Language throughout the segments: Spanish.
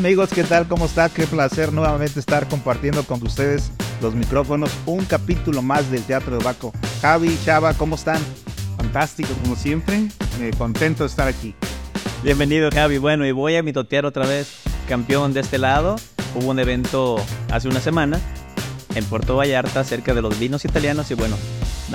Amigos, ¿qué tal? ¿Cómo está? Qué placer nuevamente estar compartiendo con ustedes los micrófonos. Un capítulo más del Teatro de Baco. Javi, Chava, ¿cómo están? Fantástico, como siempre. Eh, contento de estar aquí. Bienvenido, Javi. Bueno, y voy a mitotear otra vez. Campeón de este lado. Hubo un evento hace una semana en Puerto Vallarta cerca de los vinos italianos y bueno,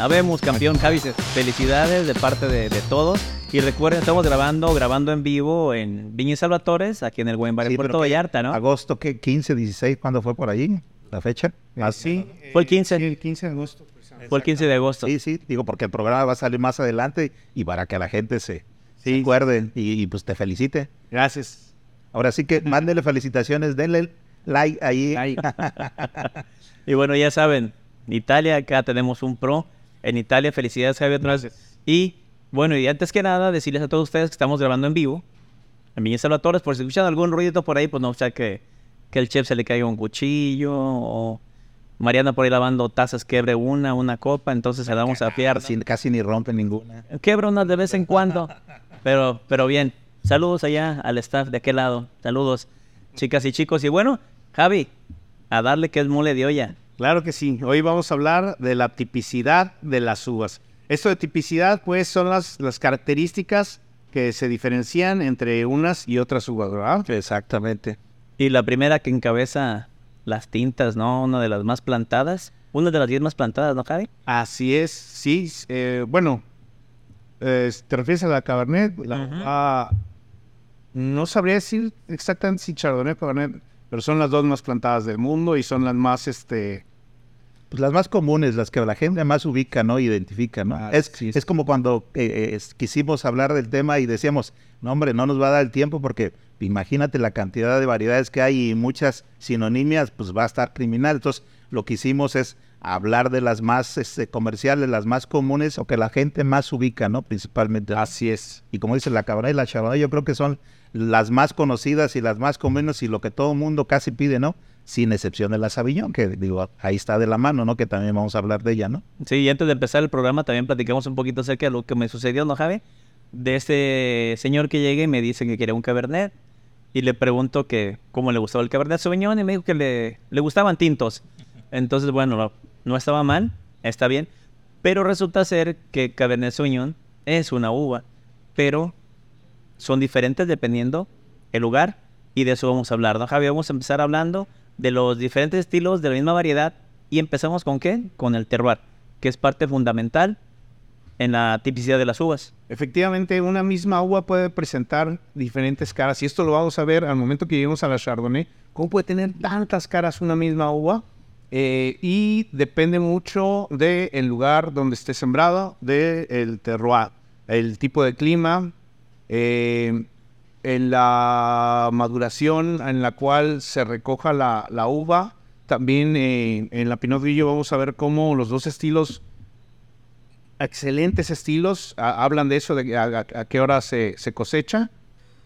vemos campeón Javi. Felicidades de parte de, de todos. Y recuerden, estamos grabando, grabando en vivo en Viña Salvatores, aquí en el buen barrio Sí, Puerto Vallarta, ¿no? Agosto, ¿qué? 15, 16, ¿cuándo fue por allí? ¿La fecha? Así. Fue el 15. Sí, el 15 de agosto. Fue el 15 de agosto. Sí, sí, digo, porque el programa va a salir más adelante y para que la gente se, se Sí. acuerde y, y, pues te felicite. Gracias. Ahora sí que mándele felicitaciones, denle like ahí. Ay, Y bueno, ya saben, Italia, acá tenemos un pro. En Italia, felicidades, Javi, otra vez. Gracias. Y bueno, y antes que nada, decirles a todos ustedes que estamos grabando en vivo. En Viña Salvatores, por si escuchan algún ruido por ahí, pues no sea que, que el chef se le caiga un cuchillo o Mariana por ahí lavando tazas quebre una, una copa, entonces se la vamos a fiar. Sin- casi ni rompe ninguna. Quebra una de vez en cuando, pero, pero bien. Saludos allá al staff de aquel lado. Saludos, chicas y chicos. Y bueno, Javi, a darle que es mole de olla. Claro que sí. Hoy vamos a hablar de la tipicidad de las uvas. Esto de tipicidad, pues, son las, las características que se diferencian entre unas y otras uvas, ¿verdad? Exactamente. Y la primera que encabeza las tintas, ¿no? Una de las más plantadas. Una de las diez más plantadas, ¿no, Javi? Así es, sí. eh, bueno, eh, ¿te refieres a la Cabernet? La- ah, no sabría decir exactamente si Chardonnay o Cabernet, pero son las dos más plantadas del mundo y son las más, este... Pues las más comunes, las que la gente más ubica, ¿no? Identifica, ¿no? Ah, es, sí, es como cuando eh, eh, es- quisimos hablar del tema y decíamos, no hombre, no nos va a dar el tiempo porque imagínate la cantidad de variedades que hay y muchas sinonimias, pues va a estar criminal. Entonces, lo que hicimos es hablar de las más este, comerciales, las más comunes o que la gente más ubica, ¿no? Principalmente. Así es. Y como dice la Cabernet y la Chardonnay, yo creo que son las más conocidas y las más comunes y lo que todo mundo casi pide, ¿no? Sin excepción de la Sauvignon, que digo, ahí está de la mano, ¿no? Que también vamos a hablar de ella, ¿no? Sí, y antes de empezar el programa también platicamos un poquito acerca de lo que me sucedió, ¿no, Javi? De este señor que llega y me dice que quiere un Cabernet. Y le pregunto que cómo le gustaba el Cabernet Sauvignon y me dijo que le, le gustaban tintos. Entonces, bueno, no, no estaba mal, está bien. Pero resulta ser que Cabernet Sauvignon es una uva, pero son diferentes dependiendo el lugar y de eso vamos a hablar, ¿no, Javi? Vamos a empezar hablando de los diferentes estilos de la misma variedad y empezamos con qué? Con el terroir, que es parte fundamental en la tipicidad de las uvas. Efectivamente, una misma uva puede presentar diferentes caras y esto lo vamos a ver al momento que lleguemos a la Chardonnay, cómo puede tener tantas caras una misma uva Eh, y depende mucho del lugar donde esté sembrado, del terroir, el tipo de clima, eh, en la maduración en la cual se recoja la, la uva. También eh, en la Pinot Grillo vamos a ver cómo los dos estilos excelentes estilos, hablan de eso, de a, a- a qué hora se, se cosecha.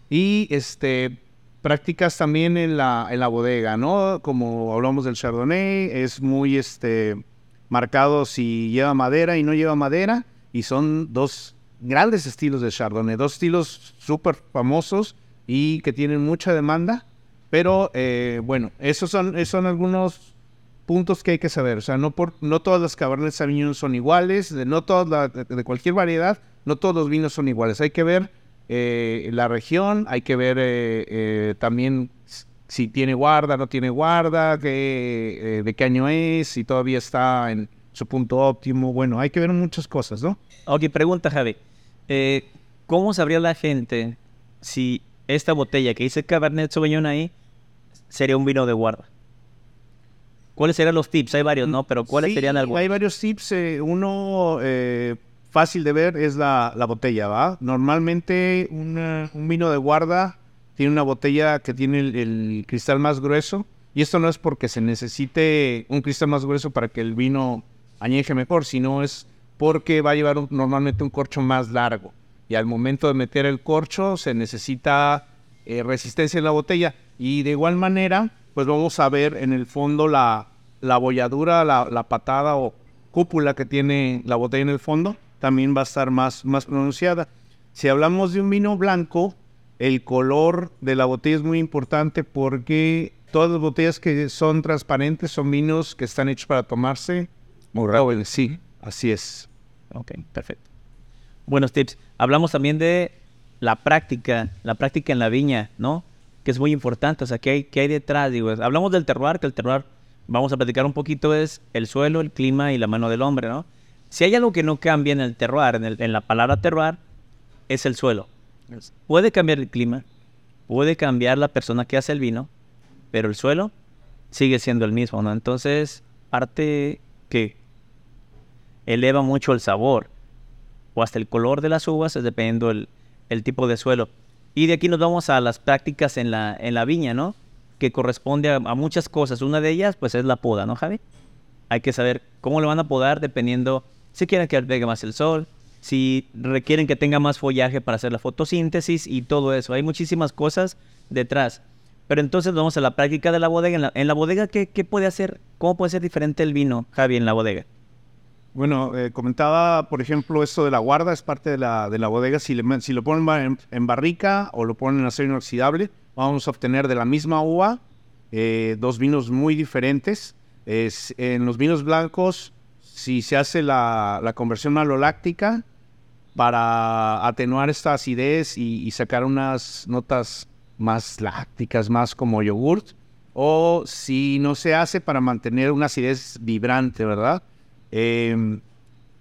Y este prácticas también en la, en la bodega, ¿no? Como hablamos del Chardonnay, es muy este marcado si lleva madera y no lleva madera. Y son dos grandes estilos de Chardonnay, dos estilos súper famosos y que tienen mucha demanda. Pero eh, bueno, esos son, esos algunos puntos que hay que saber. O sea, no, por, no todas las Cabernet Sauvignon son iguales, de, no todas la- de, cualquier variedad, no todos los vinos son iguales. Hay que ver eh, la región, hay que ver eh, eh, también si tiene guarda, no tiene guarda, qué, eh, de qué año es, si todavía está en su punto óptimo. Bueno, hay que ver muchas cosas, ¿no? Ok, pregunta Javi. Eh, ¿Cómo sabría la gente si esta botella que dice Cabernet Sauvignon ahí sería un vino de guarda? ¿Cuáles serían los tips? Hay varios, ¿no? Pero ¿cuáles Sí, serían algunos? Hay varios tips. eh, uno eh, fácil de ver es la, la botella, ¿va? Normalmente una- un vino de guarda tiene una botella que tiene el, el cristal más grueso. Y esto no es porque se necesite un cristal más grueso para que el vino añeje mejor, sino es porque va a llevar un- normalmente un corcho más largo. Y al momento de meter el corcho se necesita eh, resistencia en la botella. Y de igual manera, pues vamos a ver en el fondo la, la bolladura, la, la patada o cúpula que tiene la botella en el fondo, también va a estar más, más pronunciada. Si hablamos de un vino blanco, el color de la botella es muy importante porque todas las botellas que son transparentes son vinos que están hechos para tomarse. Muy rápido. Sí, así es. Ok, perfecto. Buenos tips. Hablamos también de la práctica, la práctica en la viña, ¿no? Que es muy importante. O sea, ¿qué hay, qué hay detrás? Digo, hablamos del terroir, que el terroir, vamos a platicar un poquito, es el suelo, el clima y la mano del hombre, ¿no? Si hay algo que no cambia en el terroir, en, el- en la palabra terroir, es el suelo. Puede cambiar el clima, puede cambiar la persona que hace el vino, pero el suelo sigue siendo el mismo, ¿no? Entonces, parte que eleva mucho el sabor o hasta el color de las uvas, dependiendo el, tipo de suelo. Y de aquí nos vamos a las prácticas en la, viña, ¿no? Que corresponde a, muchas cosas. Una de ellas, pues, es la poda, ¿no, Javi? Hay que saber cómo lo van a podar dependiendo si quieren que pegue más el sol, si requieren que tenga más follaje para hacer la fotosíntesis y todo eso. Hay muchísimas cosas detrás. Pero entonces vamos a la práctica de la bodega. En la, en la bodega, ¿qué, ¿qué puede hacer? ¿Cómo puede ser diferente el vino, Javi, en la bodega? Bueno, eh, comentaba, por ejemplo, esto de la guarda, es parte de la, de la bodega. Si, le lo ponen en, barrica o lo ponen en acero inoxidable, vamos a obtener de la misma uva eh, dos vinos muy diferentes. Es, en los vinos blancos, si se hace la, la conversión maloláctica para atenuar esta acidez y, y sacar unas notas más lácticas, más como yogurt, o si no se hace para mantener una acidez vibrante, ¿verdad? Eh,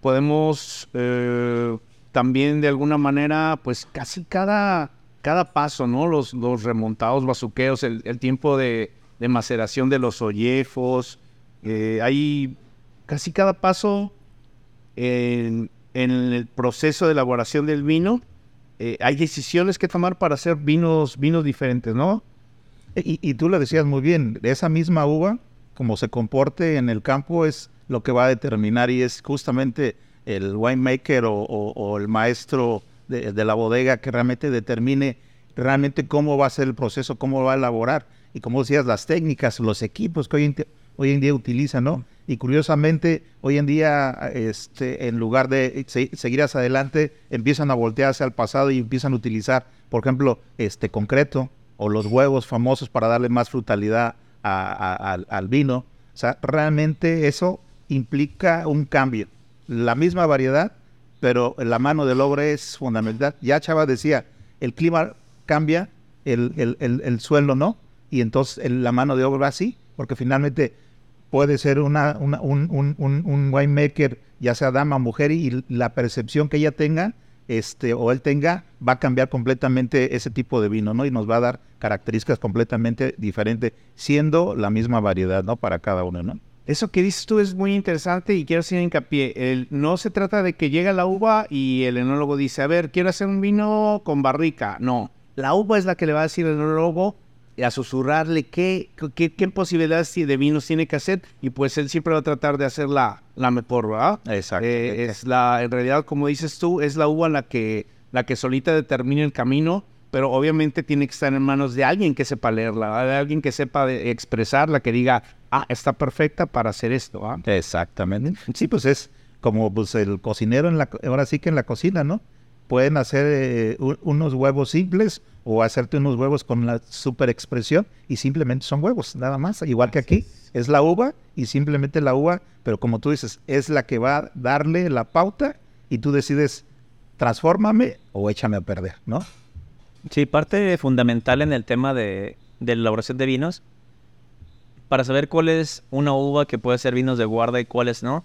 podemos eh, también de alguna manera, pues casi cada, cada paso, ¿no? Los, los remontados, bazuqueos, el, tiempo de, maceración de los ollejos, eh, hay casi cada paso en, en el proceso de elaboración del vino, eh, hay decisiones que tomar para hacer vinos, vinos diferentes, ¿no? Y, y tú lo decías muy bien, esa misma uva, como se comporte en el campo, es lo que va a determinar y es justamente el winemaker o, el maestro de, la bodega que realmente determine realmente cómo va a ser el proceso, cómo va a elaborar. Y como decías, las técnicas, los equipos que hoy en, día utilizan, ¿no? Y curiosamente, hoy en día, este, en lugar de se- seguir hacia adelante, empiezan a voltearse al pasado y empiezan a utilizar, por ejemplo, este concreto o los huevos famosos para darle más frutalidad a- al vino. O sea, realmente eso implica un cambio. La misma variedad, pero la mano del obra es fundamental. Ya Chava decía, el clima cambia, el, el- el- el suelo no, y entonces la mano de obra sí, porque finalmente puede ser una, una- un, un, un, un winemaker, ya sea dama o mujer, y la percepción que ella tenga, este, o él tenga, va a cambiar completamente ese tipo de vino, ¿no? Y nos va a dar características completamente diferentes, siendo la misma variedad, ¿no? Para cada uno, ¿no? Eso que dices tú es muy interesante y quiero hacer hincapié. El- no se trata de que llega la uva y el enólogo dice, a ver, quiero hacer un vino con barrica. No, la uva es la que le va a decir al enólogo y a susurrarle qué, qué, qué posibilidades de vinos tiene que hacer y pues él siempre va a tratar de hacer la, la mejor, ¿verdad? Exacto. Eh, es la, en realidad, como dices tú, es la uva la que, la que solita determina el camino, pero obviamente tiene que estar en manos de alguien que sepa leerla, de alguien que sepa de- expresarla, que diga, ah, está perfecta para hacer esto. ¿ah?". Exactamente. Sí, pues es como pues, el cocinero, en la, ahora sí que en la cocina, ¿no? Pueden hacer eh, unos huevos simples o hacerte unos huevos con la super expresión y simplemente son huevos, nada más. Igual que aquí, es la uva y simplemente la uva, pero como tú dices, es la que va a darle la pauta y tú decides, transfórmame o échame a perder, ¿no? Sí, parte fundamental en el tema de, de la elaboración de vinos, para saber cuál es una uva que puede ser vinos de guarda y cuáles no,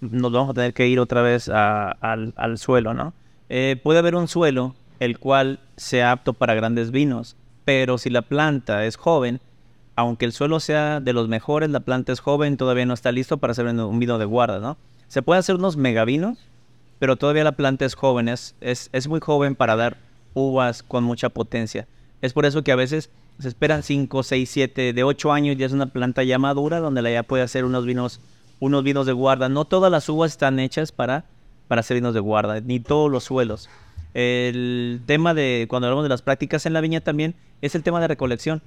nos vamos a tener que ir otra vez al, al suelo, ¿no? Eh, puede haber un suelo el cual sea apto para grandes vinos, pero si la planta es joven, aunque el suelo sea de los mejores, la planta es joven, todavía no está listo para hacer un, vino de guarda, ¿no? Se puede hacer unos megavinos, pero todavía la planta es joven, es, es muy joven para dar uvas con mucha potencia. Es por eso que a veces se esperan 5, 6, 7, de 8 años ya es una planta ya madura donde la ya puede hacer unos vinos, unos vinos de guarda. No todas las uvas están hechas para, para hacer vinos de guarda, ni todos los suelos. El tema de, cuando hablamos de las prácticas en la viña también, es el tema de recolección.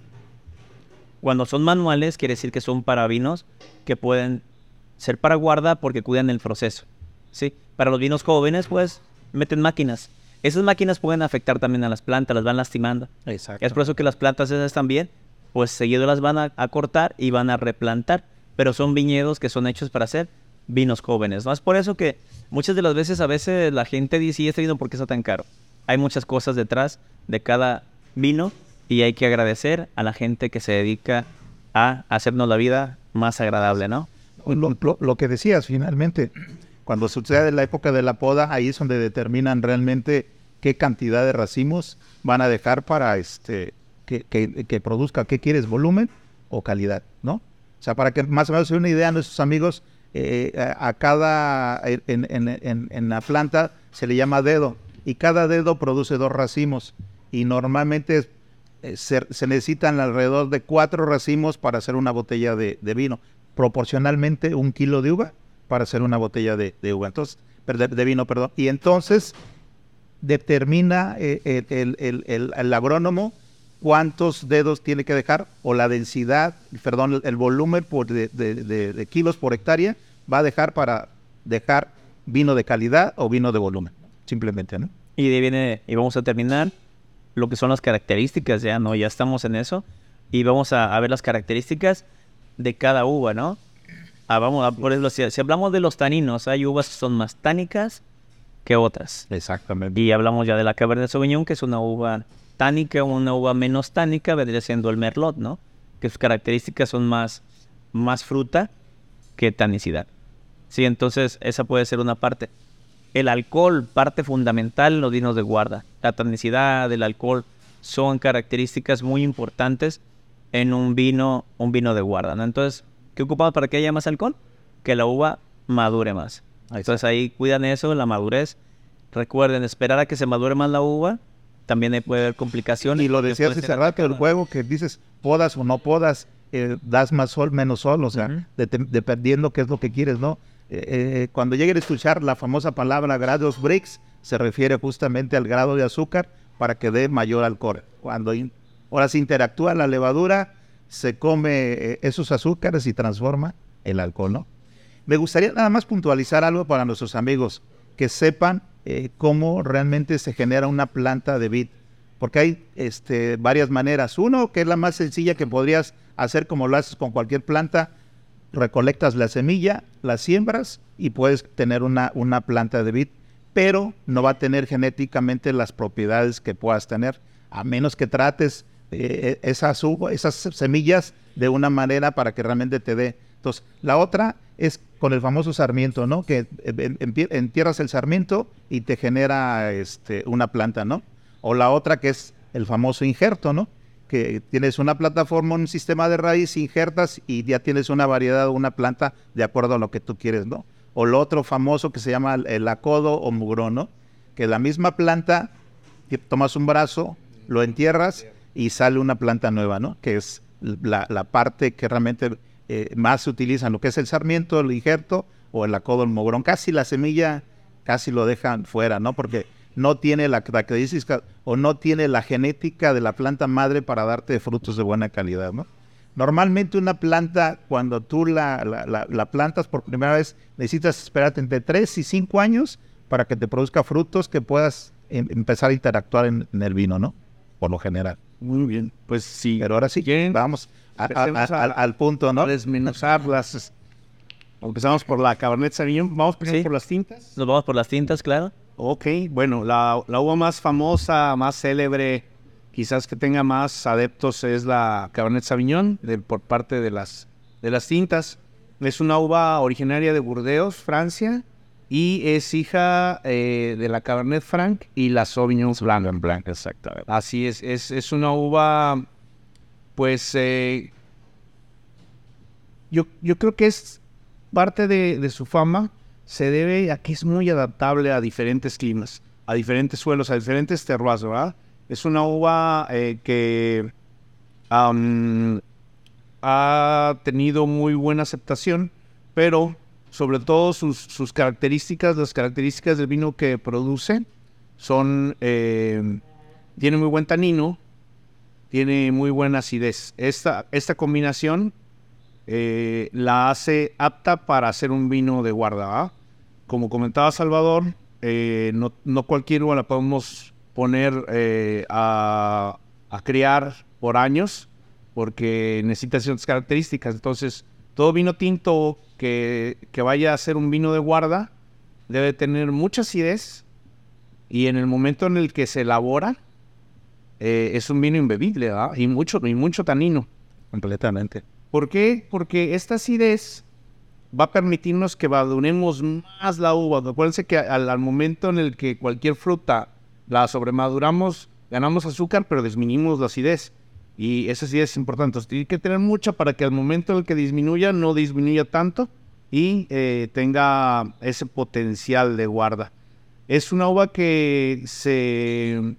Cuando son manuales, quiere decir que son para vinos que pueden ser para guarda porque cuidan el proceso. ¿sí? Para los vinos jóvenes, pues, meten máquinas. Esas máquinas pueden afectar también a las plantas, las van lastimando. Exacto. Es por eso que las plantas esas también, pues seguido las van a, a cortar y van a replantar. Pero son viñedos que son hechos para hacer vinos jóvenes. ¿no? Es por eso que muchas de las veces, a veces la gente dice, ¿y este vino por qué está tan caro? Hay muchas cosas detrás de cada vino y hay que agradecer a la gente que se dedica a hacernos la vida más agradable, ¿no? Lo, lo- lo que decías finalmente, cuando sucede la época de la poda, ahí es donde determinan realmente qué cantidad de racimos van a dejar para este que, que- produzca, qué quieres, volumen o calidad, ¿no? O sea, para que más o menos se una idea a nuestros amigos, eh, a, a cada, en, en- en- en la planta se le llama dedo y cada dedo produce dos racimos y normalmente eh, se, se necesitan alrededor de cuatro racimos para hacer una botella de, de vino, proporcionalmente un kilo de uva para hacer una botella de, uva, entonces, de, vino, perdón. Y entonces determina eh, el, el- agrónomo cuántos dedos tiene que dejar o la densidad, perdón, el, volumen por de, de- kilos por hectárea va a dejar para dejar vino de calidad o vino de volumen, simplemente, ¿no? Y de viene, y vamos a terminar lo que son las características, ya, ¿no? Ya estamos en eso. Y vamos a, a ver las características de cada uva, ¿no? Ah, vamos a, por ejemplo, si, si hablamos de los taninos, hay uvas que son más tánicas que otras. Exactamente. Y hablamos ya de la Cabernet Sauvignon, que es una uva tánica, una uva menos tánica, vendría siendo el Merlot, ¿no? Que sus características son más, más fruta que tanicidad. Sí, entonces esa puede ser una parte. El alcohol, parte fundamental en los vinos de guarda. La tanicidad, el alcohol son características muy importantes en un vino, un vino de guarda, ¿no? Entonces, ¿qué ocupamos para que haya más alcohol? Que la uva madure más. Entonces ahí cuidan eso, la madurez. Recuerden, esperar a que se madure más la uva. También puede haber complicaciones. Y lo decías hace ser rato, el juego que dices podas o no podas, eh, das más sol, menos sol, o sea, de- dependiendo qué es lo que quieres, ¿no? Eh, eh, cuando lleguen a escuchar la famosa palabra grados Brix, se refiere justamente al grado de azúcar para que dé mayor alcohol. Cuando ahora se interactúa la levadura, se come eh, esos azúcares y transforma el alcohol, ¿no? Me gustaría nada más puntualizar algo para nuestros amigos, que sepan eh, cómo realmente se genera una planta de vid. Porque hay este, varias maneras. Uno, que es la más sencilla que podrías hacer como lo haces con cualquier planta, recolectas la semilla, la siembras y puedes tener una, una planta de vid, pero no va a tener genéticamente las propiedades que puedas tener, a menos que trates eh, esas, uva- esas semillas de una manera para que realmente te dé. Entonces, la otra es con el famoso sarmiento, ¿no? Que eh, entierras el sarmiento y te genera este, una planta, ¿no? O la otra que es el famoso injerto, ¿no? Que tienes una plataforma, un sistema de raíz, injertas y ya tienes una variedad, una planta de acuerdo a lo que tú quieres, ¿no? O lo otro famoso que se llama el, acodo o mugrón, ¿no? Que la misma planta, tomas un brazo, lo entierras y sale una planta nueva, ¿no? Que es la, parte que realmente eh, más se utiliza, lo que es el sarmiento, el injerto o el acodo, el mugrón. Casi la semilla, casi lo dejan fuera, ¿no? Porque no tiene la característica o no tiene la genética de la planta madre para darte frutos de buena calidad, ¿no? Normalmente una planta, cuando tú la plantas por primera vez, necesitas esperarte entre 3 y 5 años para que te produzca frutos que puedas em- empezar a interactuar en, en el vino, ¿no? Por lo general. Muy bien. Pues sí. Pero ahora sí, ¿Quieren? vamos a- a- Empecemos a- a- al, al punto, ¿no? desmenuzar las. Empezamos por la Cabernet Sauvignon. Vamos primero Sí. por las tintas. Nos vamos por las tintas, claro. Ok, bueno, la, la uva más famosa, más célebre, quizás que tenga más adeptos es la Cabernet Sauvignon de- por parte de las, de las tintas. Es una uva originaria de Burdeos, Francia, y es hija eh, de la Cabernet Franc y la Sauvignon Blanc. Blanc, exactamente. Así es, es, es una uva, pues, eh, yo, yo creo que es parte de, de su fama, se debe a que es muy adaptable a diferentes climas, a diferentes suelos, a diferentes terroirs, ¿verdad? Es una uva eh, que ha tenido muy buena aceptación, pero sobre todo sus, sus características, las características del vino que produce, son, eh, tiene muy buen tanino, tiene muy buena acidez. Esta, esta combinación eh, la hace apta para hacer un vino de guarda. ¿ah? Como comentaba Salvador, eh, no, no cualquier uva la podemos poner a, a criar por años porque necesita ciertas características. Entonces, todo vino tinto que, que vaya a ser un vino de guarda debe tener mucha acidez y en el momento en el que se elabora eh, es un vino imbebible ¿verdad? y mucho, y mucho tanino. Completamente. ¿Por qué? Porque esta acidez va a permitirnos que maduremos más la uva. Acuérdense que al, al momento en el que cualquier fruta la sobremaduramos, ganamos azúcar, pero disminuimos la acidez. Y esa acidez es importante. Entonces, tiene que tener mucha para que al momento en el que disminuya, no disminuya tanto y eh, tenga ese potencial de guarda. Es una uva que se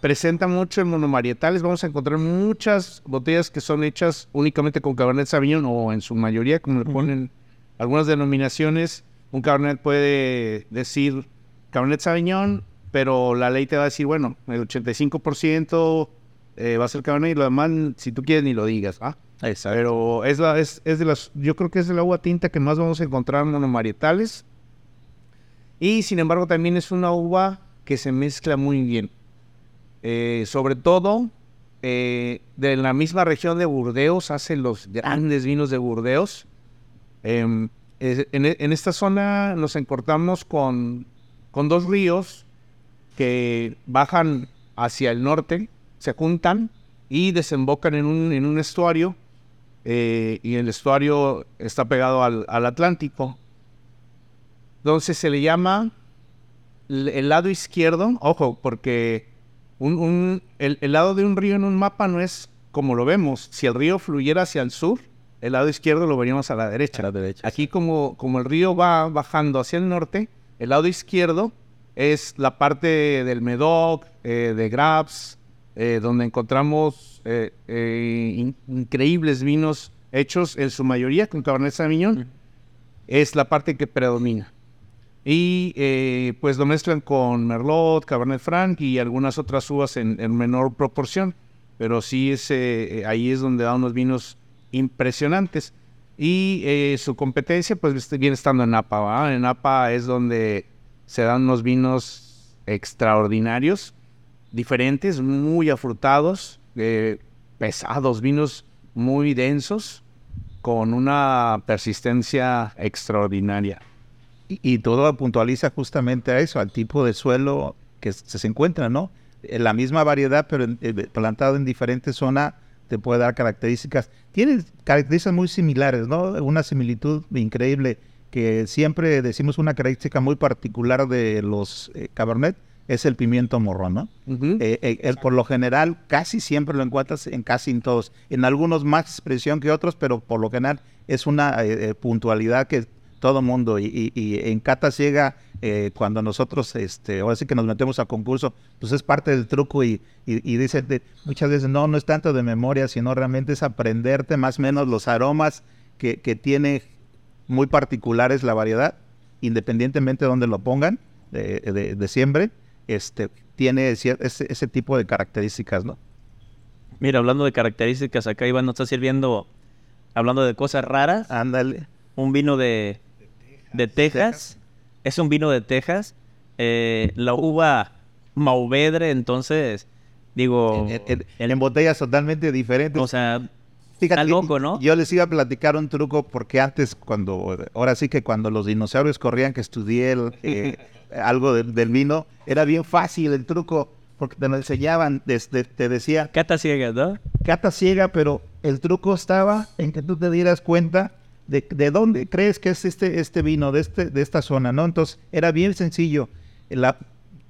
presenta mucho en monomarietales. Vamos a encontrar muchas botellas que son hechas únicamente con Cabernet Sauvignon o en su mayoría, como le ponen algunas denominaciones. Un Cabernet puede decir Cabernet Sauvignon, pero la ley te va a decir, bueno, el 85% eh, va a ser Cabernet y lo demás, si tú quieres, ni lo digas. ¿ah? Exacto. Pero es, la, es, es de las, yo creo que es de la uva tinta que más vamos a encontrar en monomarietales. Y sin embargo también es una uva que se mezcla muy bien. Eh, sobre todo eh, de la misma región de Burdeos, hace los grandes vinos de Burdeos. Es- en, en esta zona nos encontramos con, con dos ríos que bajan hacia el norte, se juntan y desembocan en un, en un estuario. eh, y el estuario está pegado al, al Atlántico. Entonces se le llama el lado izquierdo, ojo, porque un- un- el, el lado de un río en un mapa no es como lo vemos. Si el río fluyera hacia el sur, el lado izquierdo lo veríamos a la derecha. A la derecha, Aquí como, como el río va bajando hacia el norte, el lado izquierdo es la parte del Medoc, eh, de Grabs, eh, donde encontramos eh, eh, in- increíbles vinos hechos en su mayoría con Cabernet Sauvignon. Es la parte que predomina. Y eh, pues lo mezclan con Merlot, Cabernet Franc y algunas otras uvas en, en menor proporción. Pero sí es, eh, ahí es donde da unos vinos impresionantes. Y eh, su competencia pues este, viene estando en Napa. ¿va? En Napa es donde se dan unos vinos extraordinarios, diferentes, muy afrutados, eh, pesados, vinos muy densos, con una persistencia extraordinaria. Y, todo puntualiza justamente a eso, al tipo de suelo que se, encuentra, ¿no? Eh, La misma variedad, pero eh, plantado en diferentes zonas, te puede dar características. Tiene características muy similares, ¿no? Una similitud increíble, que siempre decimos una característica muy particular de los Cabernet, es el pimiento morrón, ¿no? Eh, eh, el- por lo general, casi siempre lo encuentras en casi en todos. En algunos más expresión que otros, pero por lo general es una eh, eh, puntualidad que todo mundo y, y- y en cata ciega eh, cuando nosotros este ahora sí que nos metemos a concurso pues es parte del truco y, y, y dicen de- muchas veces no no es tanto de memoria sino realmente es aprenderte más o menos los aromas que, que tiene muy particulares la variedad independientemente de donde lo pongan de, de- de siempre este tiene ese, ese tipo de características no Mira, hablando de características, acá Iván nos está sirviendo, hablando de cosas raras, ándale. Un vino de, de Texas. Es un vino de Texas. Eh, la uva Mauvedre, entonces, digo, en, en- en botellas totalmente diferentes. O sea, Fíjate, Está loco, ¿no? Yo les iba a platicar un truco porque antes, cuando, ahora sí que cuando los dinosaurios corrían, que estudié el, eh, algo de- del vino, era bien fácil el truco porque te lo enseñaban, desde, te decía, cata ciegas, ¿no? cata ciega, pero el truco estaba en que tú te dieras cuenta de, de dónde crees que es este, este vino, de, este, de esta zona, ¿no? Entonces, era bien sencillo. La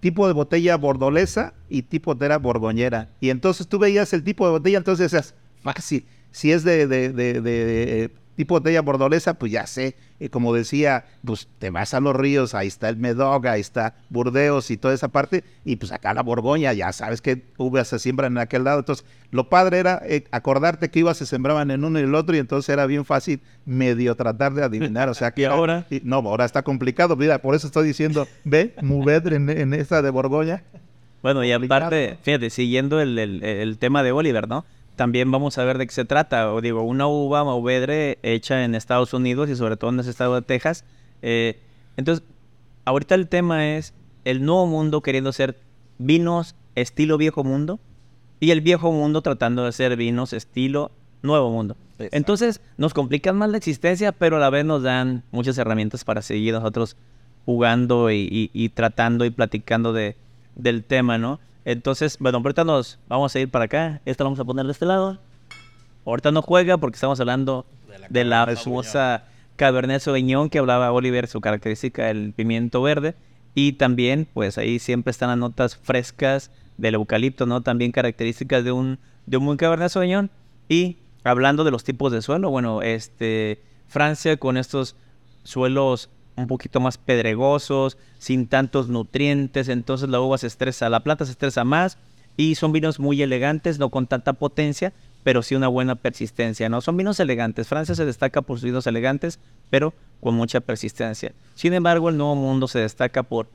tipo de botella bordolesa y tipo de era borgoñera. Y entonces tú veías el tipo de botella, entonces decías, fácil. Si es de, de, de- de, tipo botella bordolesa, pues ya sé. Eh, como decía, pues te vas a los ríos, ahí está el Medoc, ahí está Burdeos y toda esa parte. Y pues acá la Borgoña, ya sabes que uvas se siembran en aquel lado. Entonces, lo padre era eh, acordarte que uvas se sembraban en uno y el otro, y entonces era bien fácil medio tratar de adivinar. O sea que ¿Y ahora? y- no, ahora está complicado. Mira, por eso estoy diciendo, ve, Muvedre en, en esta de Borgoña. Bueno, y aparte, fíjate, siguiendo el, el- el tema de Oliver, ¿no? También vamos a ver de qué se trata. O digo, una uva Mauvedre hecha en Estados Unidos y sobre todo en ese estado de Texas. Eh, entonces, ahorita el tema es el nuevo mundo queriendo ser vinos estilo viejo mundo y el viejo mundo tratando de ser vinos estilo nuevo mundo. Exacto. Entonces nos complican más la existencia, pero a la vez nos dan muchas herramientas para seguir nosotros jugando y, y- y tratando y platicando de, del tema, ¿no? Entonces, bueno, ahorita nos vamos a ir para acá. Esta la vamos a poner de este lado. Ahorita no juega porque estamos hablando de la, famosa Cabernet Sauvignon que hablaba Oliver, su característica, el pimiento verde. Y también, pues ahí siempre están las notas frescas del eucalipto, ¿no? También características de un, de un buen Cabernet Sauvignon. Y hablando de los tipos de suelo, bueno, este, Francia con estos suelos un poquito más pedregosos, sin tantos nutrientes, entonces la uva se estresa, la planta se estresa más y son vinos muy elegantes, no con tanta potencia, pero sí una buena persistencia, ¿no? Son vinos elegantes. Francia se destaca por sus vinos elegantes, pero con mucha persistencia. Sin embargo, el Nuevo Mundo se destaca por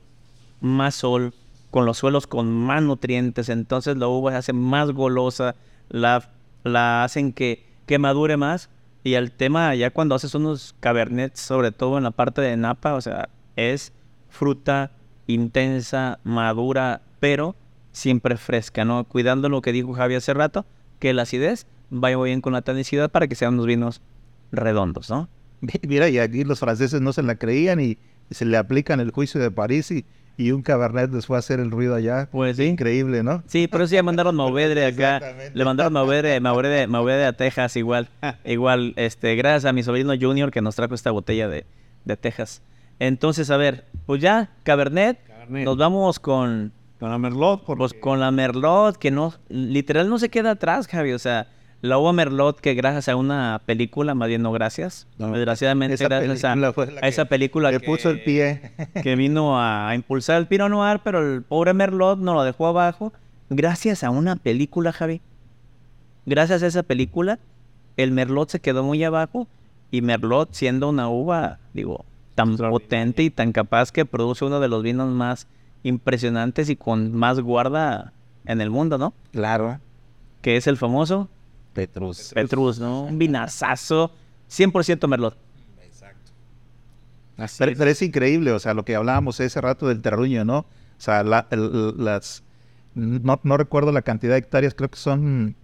más sol, con los suelos con más nutrientes, entonces la uva se hace más golosa, la, la hacen que, que madure más. Y el tema, ya cuando haces unos cabernets, sobre todo en la parte de Napa, o sea, es fruta intensa, madura, pero siempre fresca, ¿no? Cuidando lo que dijo Javi hace rato, que la acidez vaya bien con la tanicidad para que sean unos vinos redondos, ¿no? Mira, y aquí los franceses no se la creían y se le aplican el juicio de París y, y un Cabernet les fue a hacer el ruido allá. Pues sí. Increíble, ¿no? Sí, pero eso ya mandaron Mauvedre acá. Le mandaron Mauvedre, Mauvedre, Mauvedre a Texas igual. igual, este, gracias a mi sobrino Junior que nos trajo esta botella de, de Texas. Entonces, a ver, pues ya, Cabernet, Cabernet. nos vamos con, Con la Merlot, porque pues, con la Merlot, que no, literal no se queda atrás, Javi. O sea, la uva Merlot que gracias a una película, más bien no gracias, No, desgraciadamente esa gracias a, película fue la a esa película Le que, puso el pie. que vino a, a impulsar el Pinot Noir, pero el pobre Merlot no lo dejó abajo. Gracias a una película, Javi. Gracias a esa película, el Merlot se quedó muy abajo y Merlot siendo una uva, digo, tan potente y tan capaz que produce uno de los vinos más impresionantes y con más guarda en el mundo, ¿no? Claro. Que es el famoso Petrus. Petrus, ¿no? Un vinazazo, 100% Merlot. así Pero, es. pero es increíble, o sea, lo que hablábamos ese rato del terruño, ¿no? O sea, la- el- las... No, no recuerdo la cantidad de hectáreas, creo que son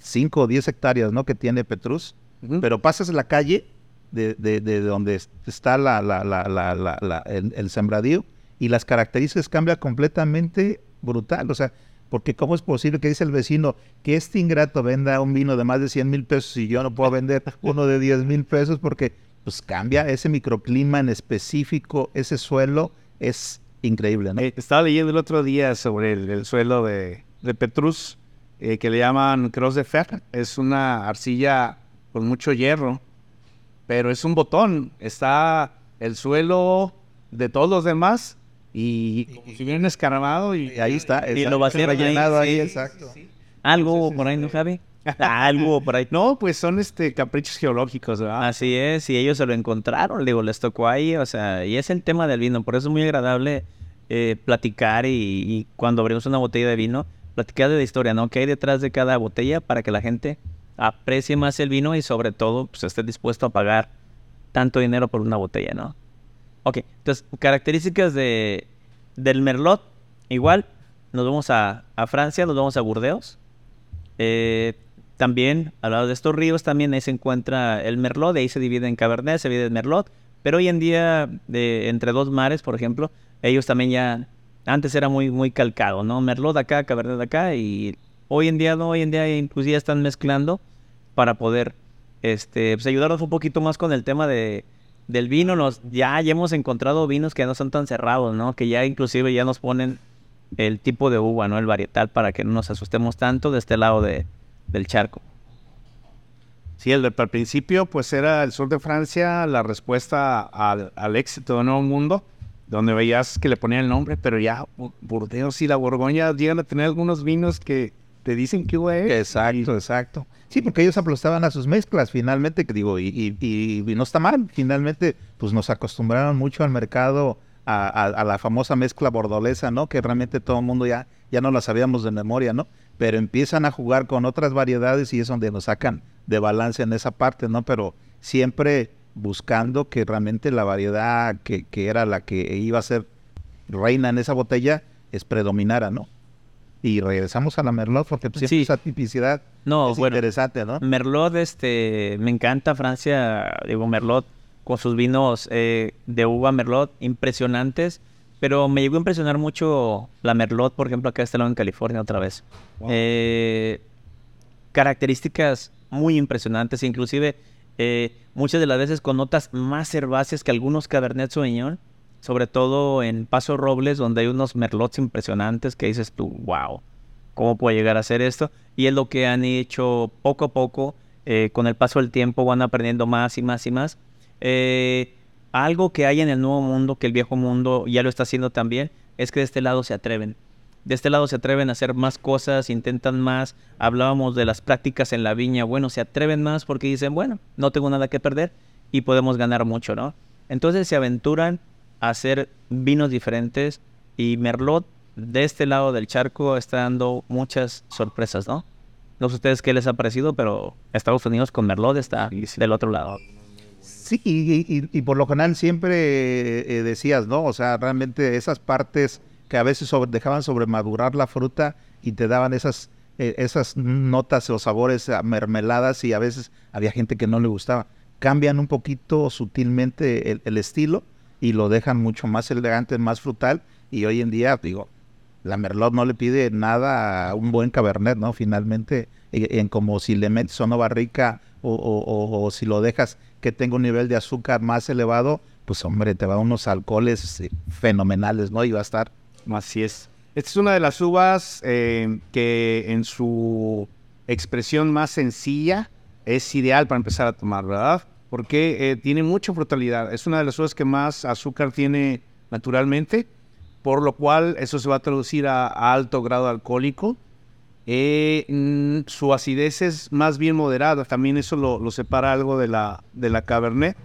5 o 10 hectáreas, ¿no? Que tiene Petrus. Pero pasas la calle de, de- de donde es- está la, la- la- la- la- la- el, el sembradío y las características cambian completamente brutal. O sea, porque ¿cómo es posible que dice el vecino que este ingrato venda un vino de más de 100 mil pesos y yo no puedo vender uno de 10 mil pesos? Porque pues cambia ese microclima en específico, ese suelo es increíble, ¿no? Eh, estaba leyendo el otro día sobre el, el suelo de, de Petrus, eh, que le llaman Cross de Fer. Es una arcilla con mucho hierro, pero es un botón. Está el suelo de todos los demás y como si hubieran escarbado y Y ahí está. Y lo vaciaron ahí, rellenado ahí, sí, exacto. Algo hubo por ahí, ¿no, Javi? Algo hubo por ahí. No, pues son este caprichos geológicos, ¿verdad? Así es, y ellos se lo encontraron, digo, les tocó ahí, o sea, y es el tema del vino, por eso es muy agradable eh, platicar y, y cuando abrimos una botella de vino, platicar de la historia, ¿no? ¿Qué hay detrás de cada botella para que la gente aprecie más el vino y sobre todo, pues esté dispuesto a pagar tanto dinero por una botella, ¿no? Ok, entonces, características de, del Merlot, igual, nos vamos a, a Francia, nos vamos a Burdeos, eh, también, al lado de estos ríos, también ahí se encuentra el Merlot, ahí se divide en Cabernet, se divide en Merlot, pero hoy en día, de, entre dos mares, por ejemplo, ellos también ya, antes era muy, muy calcado, ¿no? Merlot acá, Cabernet acá, y hoy en día no, hoy en día inclusive están mezclando para poder, este, pues ayudarnos un poquito más con el tema de, del vino, nos, ya, ya hemos encontrado vinos que no son tan cerrados, ¿no? Que ya inclusive ya nos ponen el tipo de uva, ¿no? El varietal para que no nos asustemos tanto de este lado de, del charco. Sí, el al principio, pues era el sur de Francia la respuesta al, al éxito de Nuevo Mundo, donde veías que le ponían el nombre, pero ya Bu- Burdeos y la Borgoña llegan a tener algunos vinos que te dicen que güey. Exacto, exacto. Sí, porque ellos aplastaban a sus mezclas finalmente, que digo, y, y- y- y no está mal. Finalmente, pues nos acostumbraron mucho al mercado, a, a- a la famosa mezcla bordolesa, ¿no? Que realmente todo el mundo ya, ya no la sabíamos de memoria, ¿no? Pero empiezan a jugar con otras variedades y es donde nos sacan de balance en esa parte, ¿no? Pero siempre buscando que realmente la variedad que, que era la que iba a ser reina en esa botella es predominara, ¿no? Y regresamos a la Merlot porque siempre Sí. esa tipicidad No, es bueno, interesante, ¿no? Merlot, este, me encanta Francia, digo, Merlot, con sus vinos eh, de uva Merlot impresionantes, pero me llegó a impresionar mucho la Merlot, por ejemplo, acá de este lado en California otra vez. Eh, características muy impresionantes, inclusive eh, muchas de las veces con notas más herbáceas que algunos Cabernet Sauvignon, sobre todo en Paso Robles, donde hay unos Merlots impresionantes que dices tú, wow, ¿cómo puede llegar a hacer esto? Y es lo que han hecho poco a poco, eh, con el paso del tiempo van aprendiendo más y más y más. Eh, algo que hay en el nuevo mundo, que el viejo mundo ya lo está haciendo también, es que de este lado se atreven. De este lado se atreven a hacer más cosas, intentan más. Hablábamos de las prácticas en la viña. Bueno, se atreven más porque dicen, bueno, no tengo nada que perder y podemos ganar mucho, ¿no? Entonces se aventuran hacer vinos diferentes y Merlot de este lado del charco está dando muchas sorpresas, ¿no? No sé ustedes qué les ha parecido, pero Estados Unidos con Merlot está del otro lado. Sí, y, y- y por lo general siempre eh, decías, ¿no? O sea, realmente esas partes que a veces sobre- dejaban sobremadurar la fruta y te daban esas, eh, esas notas o sabores a mermeladas y a veces había gente que no le gustaba. Cambian un poquito sutilmente el, el estilo y lo dejan mucho más elegante, más frutal y hoy en día, digo, la Merlot no le pide nada a un buen Cabernet, ¿no? Finalmente, eh, en como si le metes barrica o, o- o- o si lo dejas que tenga un nivel de azúcar más elevado, pues hombre, te va a unos alcoholes eh, fenomenales, ¿no? Y va a estar Así es. Esta es una de las uvas eh, que en su expresión más sencilla es ideal para empezar a tomar, ¿verdad? Porque eh, tiene mucha frutalidad. Es una de las uvas que más azúcar tiene naturalmente, por lo cual eso se va a traducir a, alto grado alcohólico. Eh, mm, su acidez es más bien moderada, también eso lo, lo separa algo de la, de la Cabernet.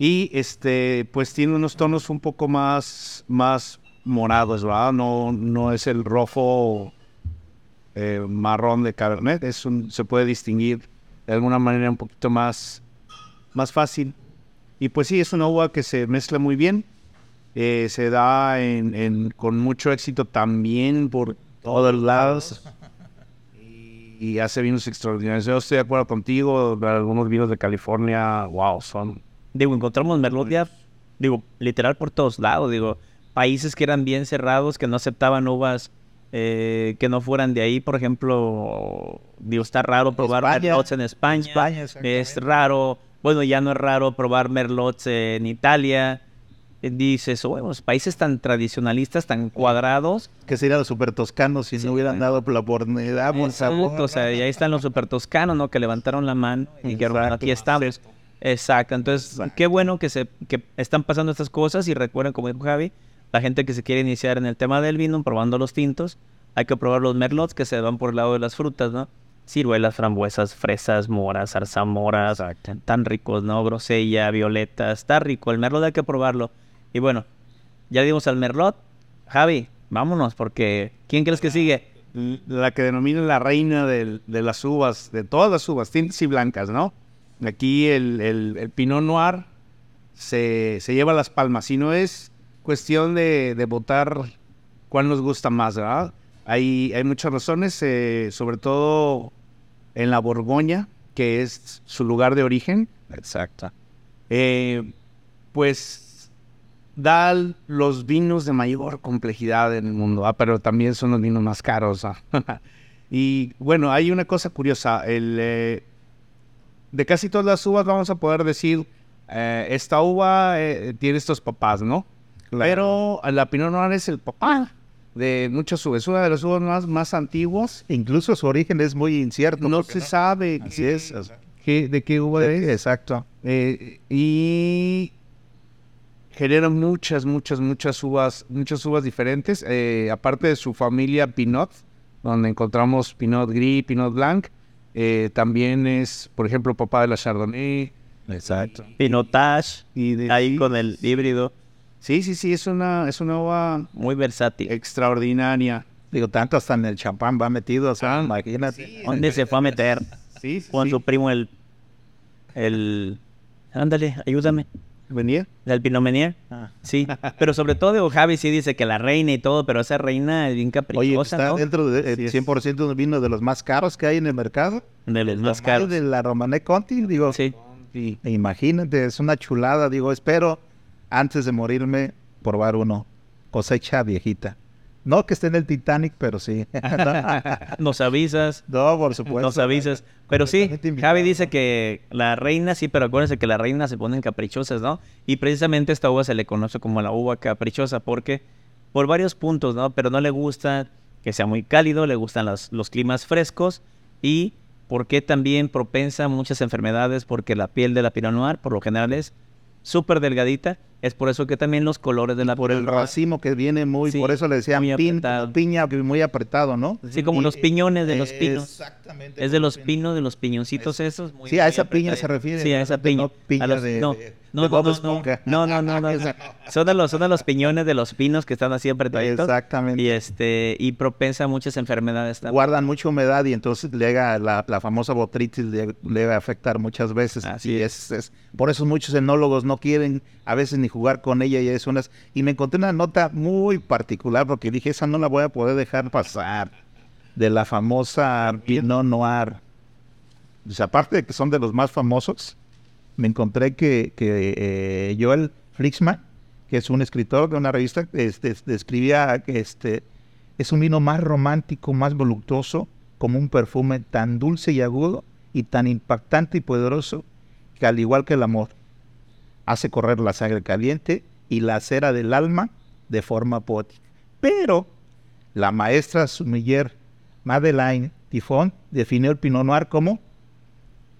Y este, pues tiene unos tonos un poco más, más morados, ¿verdad? No, no es el rojo eh, marrón de Cabernet, es un, se puede distinguir de alguna manera un poquito más, más fácil. Y pues sí, es una uva que se mezcla muy bien, eh, se da en, en- con mucho éxito también por todos lados y, y hace vinos extraordinarios. Yo estoy de acuerdo contigo, algunos vinos de California, wow, son Digo, encontramos Merlot ya, digo, literal por todos lados, digo, países que eran bien cerrados, que no aceptaban uvas eh, que no fueran de ahí, por ejemplo, digo, está raro probar España. En España, España, es raro, bueno, ya no es raro probar Merlots en Italia, Eh, dices, bueno, los países tan tradicionalistas, tan cuadrados, que serían los super toscanos si Sí, no hubieran claro. dado la oportunidad, por Exacto, o sea, y ahí están los super toscanos, ¿no? Que levantaron la mano y que bueno, aquí estamos. Exacto, entonces qué bueno que se que están pasando estas cosas y recuerden, como dijo Javi, la gente que se quiere iniciar en el tema del vino, probando los tintos, hay que probar los merlots que se van por el lado de las frutas, ¿no? Ciruelas, frambuesas, fresas, moras, zarzamoras, tan ricos, ¿no? Grosella, violeta, está rico, el merlot hay que probarlo. Y bueno, ya dimos al merlot, Javi, vámonos porque ¿quién crees que sigue? la que denomina la reina del- de las uvas, de todas las uvas, tintas y blancas, ¿no? Aquí el, el- el Pinot Noir se, se lleva las palmas y no es cuestión de, de votar cuál nos gusta más, ¿verdad? Hay, hay muchas razones, eh, sobre todo en la Borgoña, que es su lugar de origen. Exacto. Eh, pues da los vinos de mayor complejidad en el mundo, ah, pero también son los vinos más caros. ah. y bueno, hay una cosa curiosa. El, eh, de casi todas las uvas vamos a poder decir, eh, esta uva eh, tiene estos papás, ¿no? Pero la Pinot Noir es el papá de muchas uvas. Es una de las uvas más, más antiguas. Incluso su origen es muy incierto. No se sabe Así qué- es. qué- de qué uva es. Exacto. Eh, y genera muchas, muchas, muchas uvas, muchas uvas diferentes. eh, aparte de su familia Pinot, donde encontramos Pinot Gris, Pinot Blanc, eh, también es, por ejemplo, papá de la Chardonnay. Exacto. Pinotage, Y de- ahí con el híbrido, Sí, sí, sí, es una, es una uva muy versátil. extraordinaria. Digo, tanto hasta en el champán va metido, o sea, Ah, imagínate. ¿Dónde se fue a meter Sí, sí, con sí. su primo el, el Ándale, ayúdame. ¿Venía? Del Pinot Meunier. Ah. Sí, pero sobre todo Javi sí dice que la reina y todo, pero esa reina es bien Oye, caprichosa, está ¿no? dentro del Sí, es. 100% de vino de los más caros que hay en el mercado. De los más caros. de la Romané Conti, digo. Sí. Sí, imagínate, es una chulada. Digo, espero antes de morirme probar uno. Cosecha viejita. No que esté en el Titanic, pero sí. Nos avisas, no, por supuesto. nos avisas. Pero sí. Javi dice que la reina, sí, pero acuérdense que las reinas se ponen caprichosas, ¿no? Y precisamente esta uva se le conoce como la uva caprichosa porque por varios puntos, ¿no? Pero no le gusta que sea muy cálido, le gustan los, los climas frescos y porque también propensa a muchas enfermedades porque la piel de la Pinot Noir por lo general es súper delgadita. Es por eso que también los colores de la Por el racimo que viene muy, Sí, por eso le decían pin- piña, muy apretado, ¿no? Sí, como Y- los piñones de los pinos. Exactamente. Es de los pin- pinos, de los piñoncitos esos. muy- Sí, a esa piña se refiere. Sí, a esa no piña. piña A los- de- no, de- no, de no, no, no, no, no, no. Son de los, son de los piñones de los pinos que están así apretaditos. Exactamente. Y este, y propensa a muchas enfermedades también. guardan mucha humedad y entonces llega la, la famosa botritis le, le va a afectar muchas veces. Así y es, es- por eso muchos enólogos no quieren a veces ni jugar con ella y es unas y me encontré una nota muy particular porque dije esa no la voy a poder dejar pasar de la famosa Pinot Noir. O sea, aparte de que son de los más famosos, me encontré que, que eh, Joel Flixman, que es un escritor de una revista, este, describía que este, es un vino más romántico, más voluptuoso, como un perfume tan dulce y agudo y tan impactante y poderoso que al igual que el amor, hace correr la sangre caliente y la cera del alma de forma poética. Pero la maestra sumiller Madeleine Tifón definió el Pinot Noir como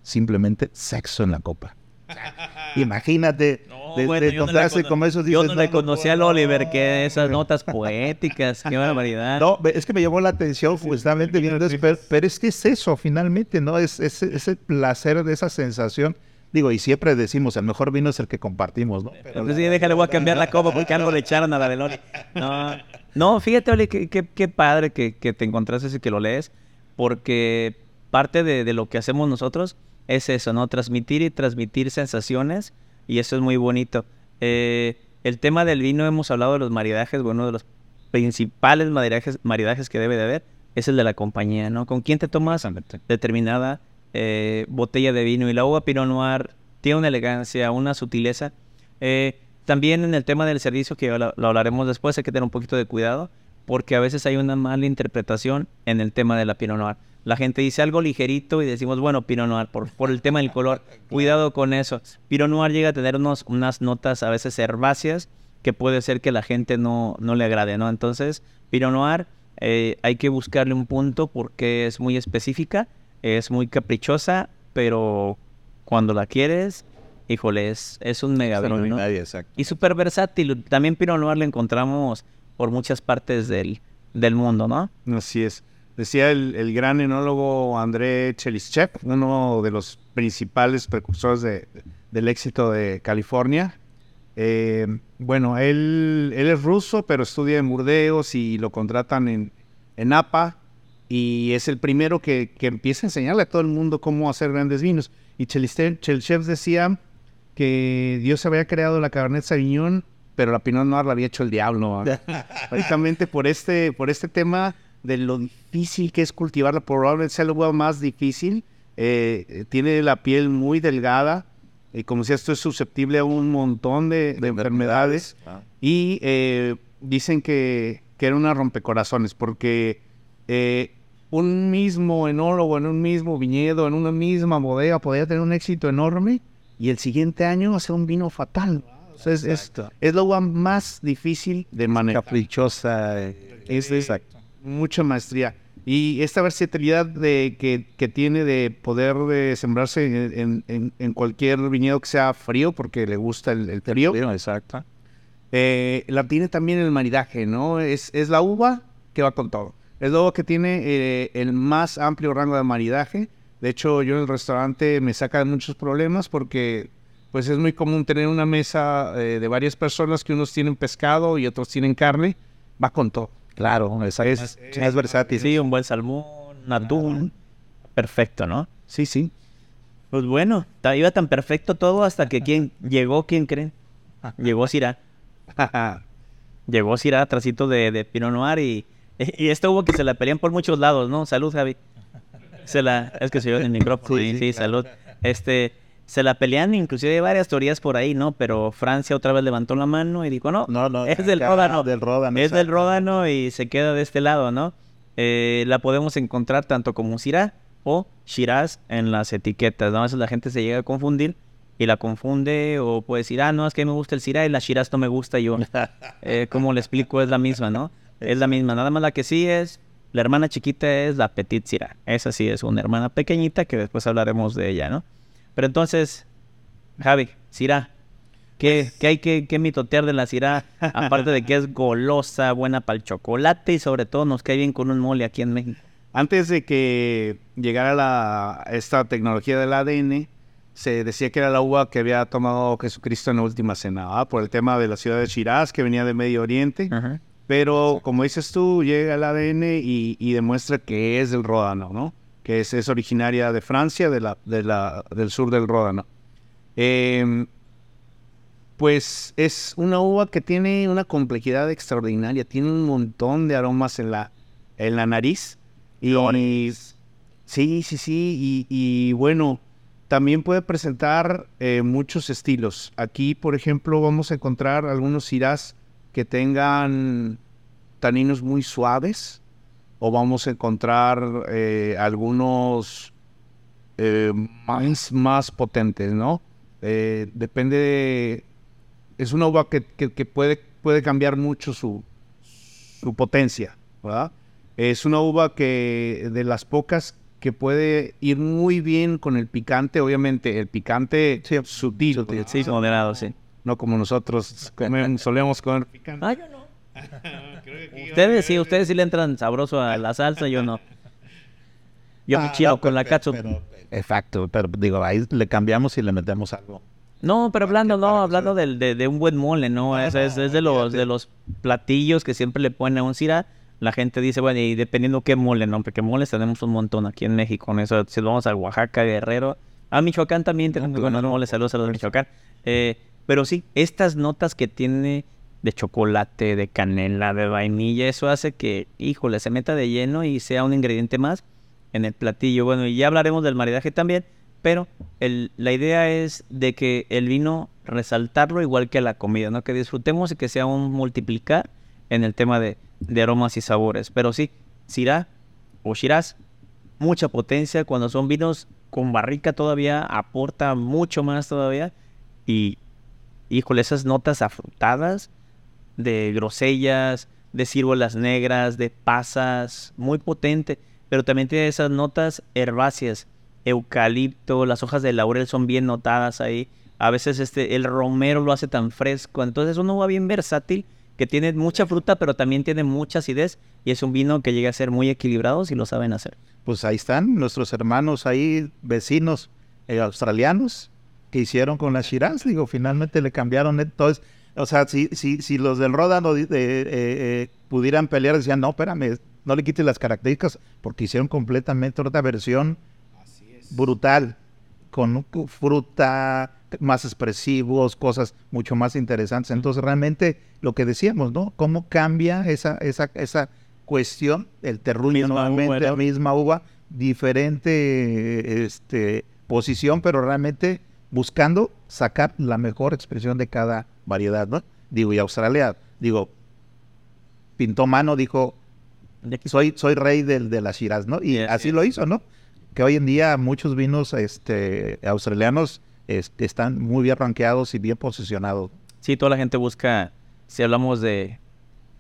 simplemente sexo en la copa. Imagínate No, de, bueno, de no encontrarse cono- como esos Yo no le al Oliver que esas no. notas poéticas. Qué barbaridad. No, es que me llamó la atención justamente viendo eso, pero, pero es que es eso finalmente, ¿no? Es ese, ese placer de esa sensación. Digo, y siempre decimos, el mejor vino es el que compartimos, ¿no? Pero Pues sí, déjale, voy a cambiar la copa porque algo le echaron a la Oli. No, no fíjate, Oli, qué, qué- qué padre que, que te encontraste y que lo lees, porque parte de, de lo que hacemos nosotros es eso, ¿no? Transmitir y transmitir sensaciones, y eso es muy bonito. Eh, el tema del vino, hemos hablado de los maridajes, bueno, de los principales maridajes, maridajes que debe de haber, es el de la compañía, ¿no? ¿Con quién te tomas determinada eh, botella de vino? Y la uva Pinot Noir tiene una elegancia, una sutileza. Eh, también en el tema del servicio, que lo, lo hablaremos después, hay que tener un poquito de cuidado, porque a veces hay una mala interpretación en el tema de la Pinot Noir. La gente dice algo ligerito y decimos, bueno, Pinot Noir, por, por el tema del color. Cuidado con eso. Pinot Noir llega a tener unos, unas notas a veces herbáceas que puede ser que la gente no, no le agrade, ¿no? Entonces, Pinot Noir eh, hay que buscarle un punto porque es muy específica, es muy caprichosa, pero cuando la quieres, híjole, es, es un mega ¿no? Exacto. Y súper versátil. También Pinot Noir lo encontramos por muchas partes del, del mundo, ¿no? Así es. Decía el, el gran enólogo André Chelischev, uno de los principales precursores de- del éxito de California. Eh, bueno, él, él es ruso, pero estudia en Burdeos y lo contratan en, en Napa. Y es el primero que, que empieza a enseñarle a todo el mundo cómo hacer grandes vinos. Y Chelischev decía que Dios había creado la Cabernet Sauvignon, pero la Pinot Noir la había hecho el diablo. Básicamente por este, por este tema de lo difícil que es cultivarla, probablemente sea la uva más difícil. Eh, eh, tiene la piel muy delgada, y como decía, esto es susceptible a un montón de, de enfermedades. Ah. Y eh, dicen que, que era una rompecorazones, porque eh, un mismo enólogo en un mismo viñedo, en una misma bodega, podía tener un éxito enorme y el siguiente año hacer un vino fatal. O sea, es, es, es la uva más difícil de manejar. Caprichosa. eh, Es de exacto. mucha maestría. Y esta versatilidad de, que, que tiene de poder de sembrarse en, en- en- en cualquier viñedo que sea frío, porque le gusta el, el frío, Frío, Exacto. eh, la tiene también el maridaje, ¿no? Es, es la uva que va con todo. Es uva que tiene eh, el más amplio rango de maridaje. De hecho, yo en el restaurante me saca de muchos problemas porque pues es muy común tener una mesa eh, de varias personas que unos tienen pescado y otros tienen carne. Va con todo. Claro. Es- Es, es versátil. Sí, un buen salmón, un atún. Perfecto, ¿no? Sí, sí. Pues bueno, iba tan perfecto todo hasta que quién llegó, ¿quién creen? Llegó Syrah. Llegó Syrah trasito de, de Pinot Noir y, y esto hubo que se la pelean por muchos lados, ¿no? Salud, Javi. Se la, es que se oyó en el micrófono. Sí, sí, salud. Este, se la pelean, inclusive hay varias teorías por ahí, ¿no? Pero Francia otra vez levantó la mano y dijo, no, No, no, es del Ródano. del Ródano, Es del. Ródano y se queda de este lado, ¿no? Eh, la podemos encontrar tanto como Syrah o Shiraz en las etiquetas, ¿no? A veces la gente se llega a confundir y la confunde o puede decir, ah, no, es que me gusta el Syrah y la Shiraz no me gusta yo. Eh, ¿Cómo le explico? Es la misma, ¿no? Es la misma. Nada más la que sí es, la hermana chiquita es la Petit Syrah. Esa sí es una hermana pequeñita que después hablaremos de ella, ¿no? Pero entonces, Javi, Syrah. ¿Qué, qué hay que, que mitotear de la Syrah? Aparte de que es golosa, buena para el chocolate y sobre todo nos cae bien con un mole aquí en México. Antes de que llegara la, esta tecnología del ADN, se decía que era la uva que había tomado Jesucristo en la última cena, ¿ah? por el tema de la ciudad de Shiraz, que venía de Medio Oriente. Pero como dices tú, llega el ADN y, y demuestra que es del Ródano, ¿no? Que es, es originaria de Francia, de la, de la, del sur del Ródano. Em, pues es una uva que tiene una complejidad extraordinaria, tiene un montón de aromas en la, en la nariz. Y, sí, sí, sí, y, y bueno, también puede presentar eh, muchos estilos. Aquí, por ejemplo, vamos a encontrar algunos cirás que tengan taninos muy suaves, o vamos a encontrar eh, algunos eh, más, más potentes, ¿no? Eh, depende de- Es una uva que, que- que puede, puede cambiar mucho su, su potencia, ¿verdad? Es una uva que de las pocas que puede ir muy bien con el picante, obviamente el picante sutil, ¿verdad? Sí, moderado, sí. No como nosotros comen- solemos comer picante. Ah, yo no. Ustedes sí, ustedes sí le entran sabroso a la salsa, yo no. Yo me Ah, no, con la pero- exacto, pero digo, ahí le cambiamos y le metemos algo. No, pero hablando, no, hablando del- de, de un buen mole, ¿no? No, es, es- no, es de los de los platillos que siempre le ponen a un Syrah. La gente dice, bueno, y dependiendo qué mole, ¿no? Porque moles tenemos un montón aquí en México. Con eso, si vamos a Oaxaca, Guerrero. A Michoacán también tenemos buenos moles. Saludos a los de Michoacán. Eh, pero sí, estas notas que tiene de chocolate, de canela, de vainilla, eso hace que, híjole, se meta de lleno y sea un ingrediente más en el platillo. Bueno, y ya hablaremos del maridaje también, pero el- la idea es de que el vino resaltarlo igual que la comida, ¿no? Que disfrutemos y que sea un multiplicar en el tema de, de aromas y sabores. Pero sí, Syrah o Shiraz, mucha potencia. Cuando son vinos con barrica todavía aporta mucho más todavía. Y, híjole, esas notas afrutadas de grosellas, de ciruelas negras, de pasas, muy potente. Pero también tiene esas notas herbáceas, eucalipto, las hojas de laurel son bien notadas ahí. A veces este, el romero lo hace tan fresco. Entonces es una uva bien versátil que tiene mucha fruta, pero también tiene mucha acidez. Y es un vino que llega a ser muy equilibrado si lo saben hacer. Pues ahí están nuestros hermanos ahí, vecinos eh, australianos, que hicieron con la Shiraz. Digo, finalmente le cambiaron. Entonces, o sea, si, si, si los del Ródano eh, eh, eh, pudieran pelear, decían, no, espérame, no le quites las características, porque hicieron completamente otra versión brutal, con fruta más expresivos, cosas mucho más interesantes. Entonces, realmente lo que decíamos, ¿no? ¿Cómo cambia esa, esa, esa cuestión? El terruño Misma nuevamente, uva, la misma uva, diferente este, posición, pero realmente buscando sacar la mejor expresión de cada variedad, ¿no? Digo, y Australia, digo, pintó mano, dijo, soy, soy rey del, de las Shiraz, ¿no? Y Sí, así lo hizo, ¿no? Que hoy en día muchos vinos este, australianos este, están muy bien rankeados y bien posicionados. Sí, toda la gente busca, si hablamos de,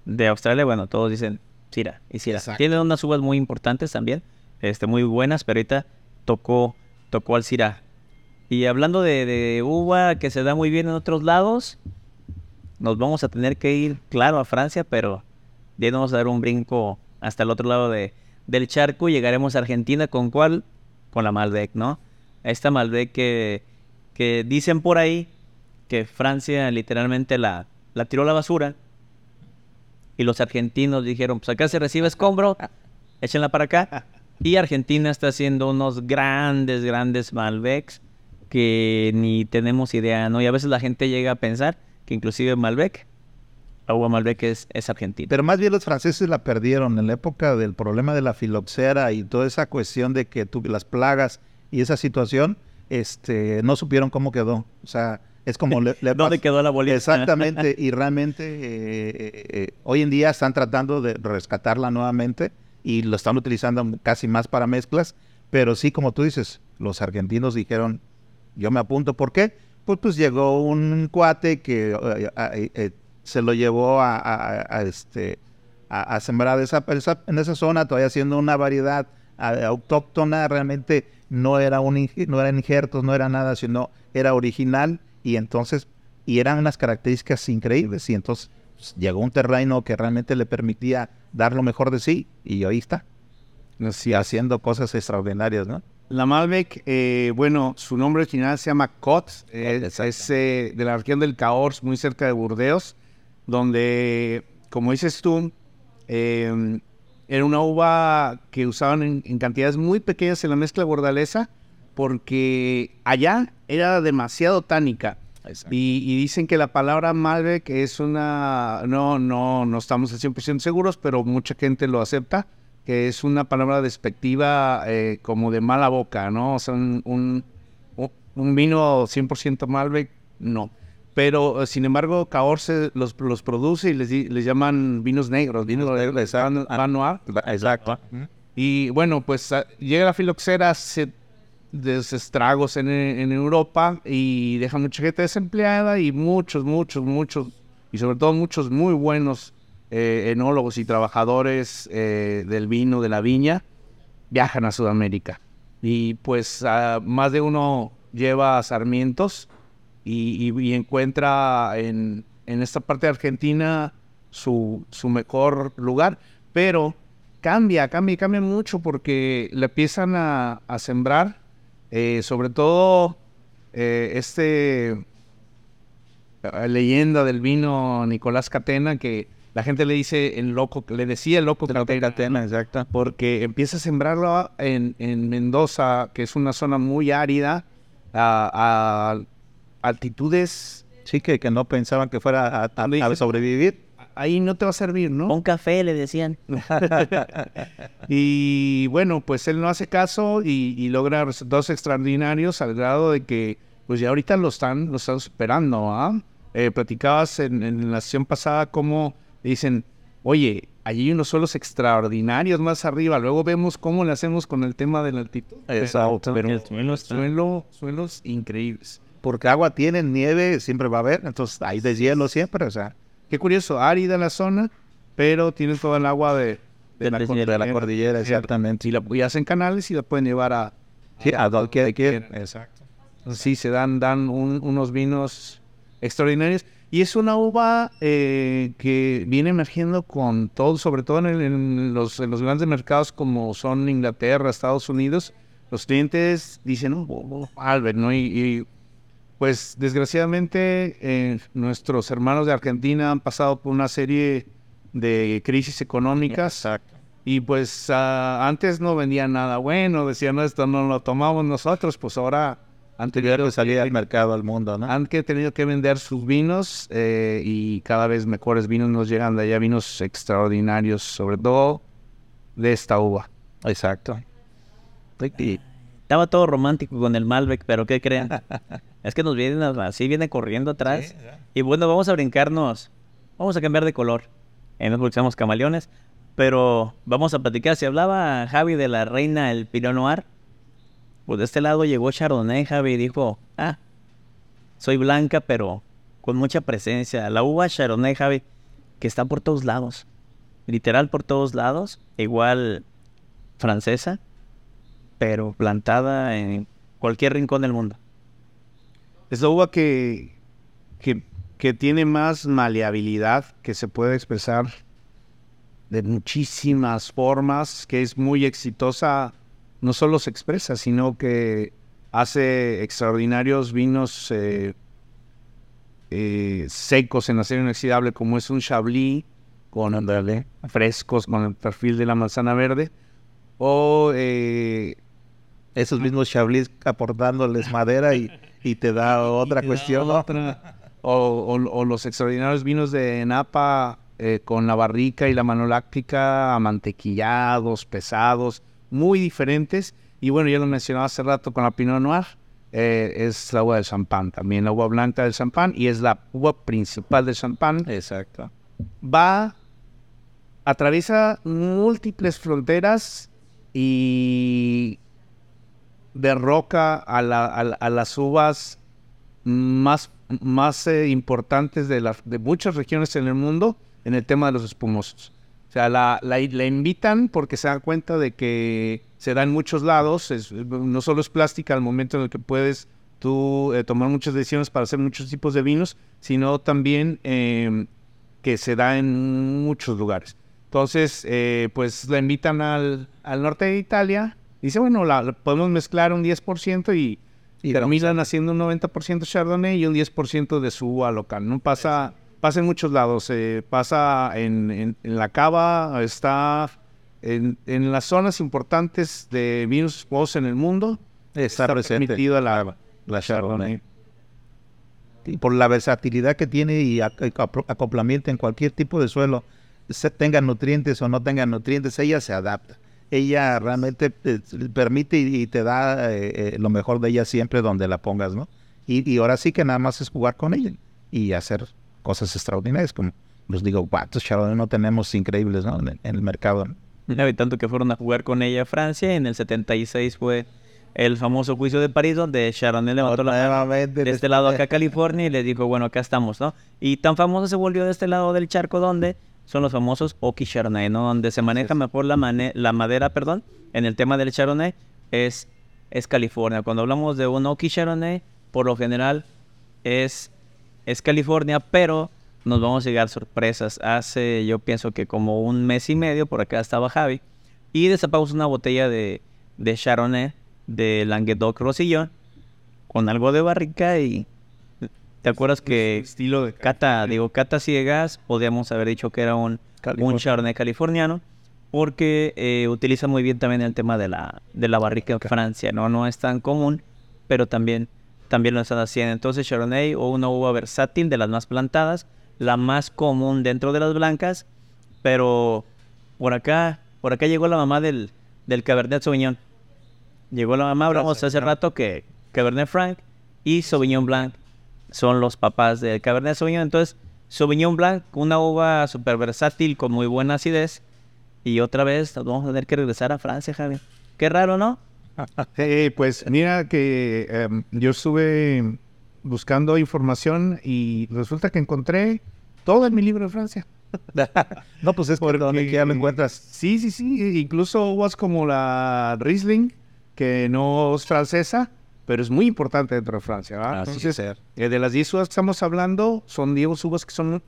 de Australia, bueno, todos dicen Syrah y Syrah. Exacto. Tiene unas uvas muy importantes también, este, muy buenas, pero ahorita tocó, tocó al Syrah. Y hablando de, de uva que se da muy bien en otros lados, nos vamos a tener que ir, claro, a Francia, pero ya nos vamos a dar un brinco hasta el otro lado de, del charco y llegaremos a Argentina. ¿Con cuál? Con la Malbec, ¿no? Esta Malbec que, que dicen por ahí que Francia literalmente la, la tiró a la basura y los argentinos dijeron, pues acá se recibe escombro, échenla para acá. Y Argentina está haciendo unos grandes, grandes Malbecs que ni tenemos idea, ¿no? Y a veces la gente llega a pensar que inclusive Malbec, agua Malbec es, es argentina. Pero más bien los franceses la perdieron en la época del problema de la filoxera y toda esa cuestión de que tuve las plagas y esa situación, este, no supieron cómo quedó. O sea, es como... Le, le ¿Dónde pas- quedó la bolita? Exactamente, y realmente eh, eh, eh, hoy en día están tratando de rescatarla nuevamente y lo están utilizando casi más para mezclas, pero sí, como tú dices, los argentinos dijeron, yo me apunto, ¿por qué? Pues, pues llegó un cuate que eh, eh, eh, se lo llevó a, este, a, sembrar esa, en esa zona, todavía siendo una variedad autóctona, realmente no era un no eran injertos, no era nada, sino era original y entonces y eran unas características increíbles y entonces pues, llegó un terreno que realmente le permitía dar lo mejor de sí y ahí está, y haciendo cosas extraordinarias, ¿no? La Malbec, eh, bueno, su nombre original se llama Cot, eh, es eh, de la región del Cahors, muy cerca de Burdeos, donde, como dices tú, eh, era una uva que usaban en, en cantidades muy pequeñas en la mezcla bordalesa, porque allá era demasiado tánica. Y, y dicen que la palabra Malbec es una... No, no, no estamos al 100% seguros, pero mucha gente lo acepta, que es una palabra despectiva eh, como de mala boca, ¿no? O sea, un, un, un- vino 100% Malbec, no. Pero, eh, sin embargo, Cahors se los, los produce y les, les llaman vinos negros, vinos negros, exacto. Noir. Exacto. Y bueno, pues ah, llega la filoxera, se desestragos en, en Europa y deja mucha gente desempleada y muchos, muchos, muchos, y sobre todo muchos muy buenos eh, enólogos y trabajadores eh, del vino, de la viña, viajan a Sudamérica. Y pues más de uno lleva sarmientos y, encuentra en, esta parte de Argentina su, mejor lugar, pero cambia, cambia, cambia mucho porque le empiezan a, sembrar, eh, sobre todo eh, este leyenda del vino Nicolás Catena, que la gente le dice el loco, le decía el loco Catena, exacto. porque empieza a sembrarlo en, en Mendoza, que es una zona muy árida, a, a altitudes, Sí, que, que no pensaban que fuera a, sobrevivir. ahí no te va a servir, ¿no? Un café, le decían. Y bueno, pues él no hace caso y, y logra resultados extraordinarios al grado de que, pues ya ahorita lo están, lo están superando, ¿ah? Eh, platicabas en, en la sesión pasada cómo dicen, oye, allí hay unos suelos extraordinarios más arriba, luego vemos cómo le hacemos con el tema de la altitud. Exacto. Pero, El suelo suelo, suelos increíbles. Porque agua tiene, nieve siempre va a haber, entonces hay deshielo siempre, o sea, Qué curioso, árida la zona, pero tiene todo el agua de, Del la, deshielo. de la cordillera, exactamente. Y, la, y hacen canales y la pueden llevar a... Sí, a donde. Exacto. Sí, se dan, dan un- unos vinos extraordinarios. Y es una uva eh, que viene emergiendo con todo, sobre todo en, el- en los, en los grandes mercados como son Inglaterra, Estados Unidos. Los clientes dicen, oh, oh, oh, Albert, ¿no? Y, y, pues desgraciadamente eh, nuestros hermanos de Argentina han pasado por una serie de crisis económicas. Exacto. Y pues ah, antes no vendían nada bueno, decían, "No, esto no lo tomamos nosotros, pues ahora han tenido que salir al mercado, al mundo, ¿no? han que tenido que vender sus vinos eh, y cada vez mejores vinos nos llegan de allá, vinos extraordinarios, sobre todo de esta uva. Exacto. Y- Estaba todo romántico con el Malbec, pero ¿qué creen? es que nos viene así, viene corriendo atrás. Y bueno, vamos a brincarnos. Vamos a cambiar de color. Eh, no porque seamos camaleones. Pero vamos a platicar. Si hablaba Javi de la reina el Pinot Noir, pues de este lado llegó Chardonnay, Javi, y dijo, ah, soy blanca, pero con mucha presencia. La uva Chardonnay, Javi, que está por todos lados. Literal por todos lados. Igual francesa, pero plantada en cualquier rincón del mundo. Es la uva que, que, que tiene más maleabilidad, que se puede expresar de muchísimas formas, que es muy exitosa, no solo se expresa, sino que hace extraordinarios vinos eh, eh, secos en acero inoxidable, como es un Chablis, con frescos, con el perfil de la manzana verde. O eh, Esos mismos Chablis aportándoles madera y, y te da otra te cuestión, otra. O, o- o los extraordinarios vinos de Napa eh, con la barrica y la mano láctica, amantequillados, pesados, muy diferentes. Y bueno, ya lo mencionaba hace rato con la Pinot Noir, eh, es la uva del champán, también la uva blanca del champán y es la uva principal del champán. Exacto. Va, atraviesa múltiples fronteras y derroca a, la- a la- a las uvas más, más eh, importantes de muchas regiones en el mundo en el tema de los espumosos. O sea, la, la, la invitan porque se dan cuenta de que se da en muchos lados, es- no solo es plástica al momento en el que puedes tú eh, tomar muchas decisiones para hacer muchos tipos de vinos, sino también eh, que se da en muchos lugares. Entonces, eh, pues la invitan al, al norte de Italia. Dice, bueno, la, la podemos mezclar un 10% y, Y terminan haciendo un 90% Chardonnay y un 10% de su uva local. No pasa, pasa en muchos lados. eh, pasa en, en- en la cava, está en, en las zonas importantes de vinos espumosos en el mundo. Está, presente permitida la, la Chardonnay. Y por la versatilidad que tiene y ac- ac- acoplamiento en cualquier tipo de suelo, se tenga nutrientes o no tenga nutrientes, ella se adapta. Ella realmente eh, permite y, y te da eh, eh, lo mejor de ella siempre donde la pongas, ¿no? Y, y ahora sí que nada más es jugar con ella y hacer cosas extraordinarias, como les digo, cuántos Chardonnay no tenemos increíbles, ¿no? En, el- en el mercado. ¿no? Y tanto que fueron a jugar con ella a Francia. y En el 76 fue el famoso juicio de París, donde Chardonnay levantó la mano Nuevamente, de este lado acá a California y le dijo, bueno, acá estamos, ¿no? Y tan famoso se volvió de este lado del charco donde son los famosos Oki Chardonnay, ¿no? Donde se maneja mejor la, mane- la madera, perdón, en el tema del Chardonnay es, es California. Cuando hablamos de un Oki Chardonnay, por lo general es, es California, pero nos vamos a llegar sorpresas. Hace, yo pienso que como un mes y medio, por acá estaba Javi, y destapamos una botella de, de Chardonnay de Languedoc Rosillon con algo de barrica y ¿te acuerdas que estilo de cata, digo, cata ciegas, podríamos haber dicho que era un, un. Chardonnay californiano porque eh, utiliza muy bien también el tema de la, de la barrica en Francia, ¿no? No es tan común, pero también, también lo están haciendo. Entonces Chardonnay o una uva versátil de las más plantadas, la más común dentro de las blancas, pero por acá, por acá llegó la mamá del, del Cabernet Sauvignon. Llegó la mamá, hablamos hace rato que Cabernet Franc y Sauvignon Blanc son los papás del Cabernet Sauvignon. Entonces, Sauvignon Blanc, una uva súper versátil con muy buena acidez. Y otra vez vamos a tener que regresar a Francia, Javi. Qué raro, ¿no? Eh, pues mira que em, yo estuve buscando información y resulta que encontré todo en mi libro de Francia. no, pues es por donde quiera lo encuentras. Sí, sí, sí. Incluso uvas como la Riesling, que no es francesa, pero es muy importante dentro de Francia. ¿verdad? Así Entonces, ser. eh, de las 10 uvas que estamos hablando, son 10 uvas que son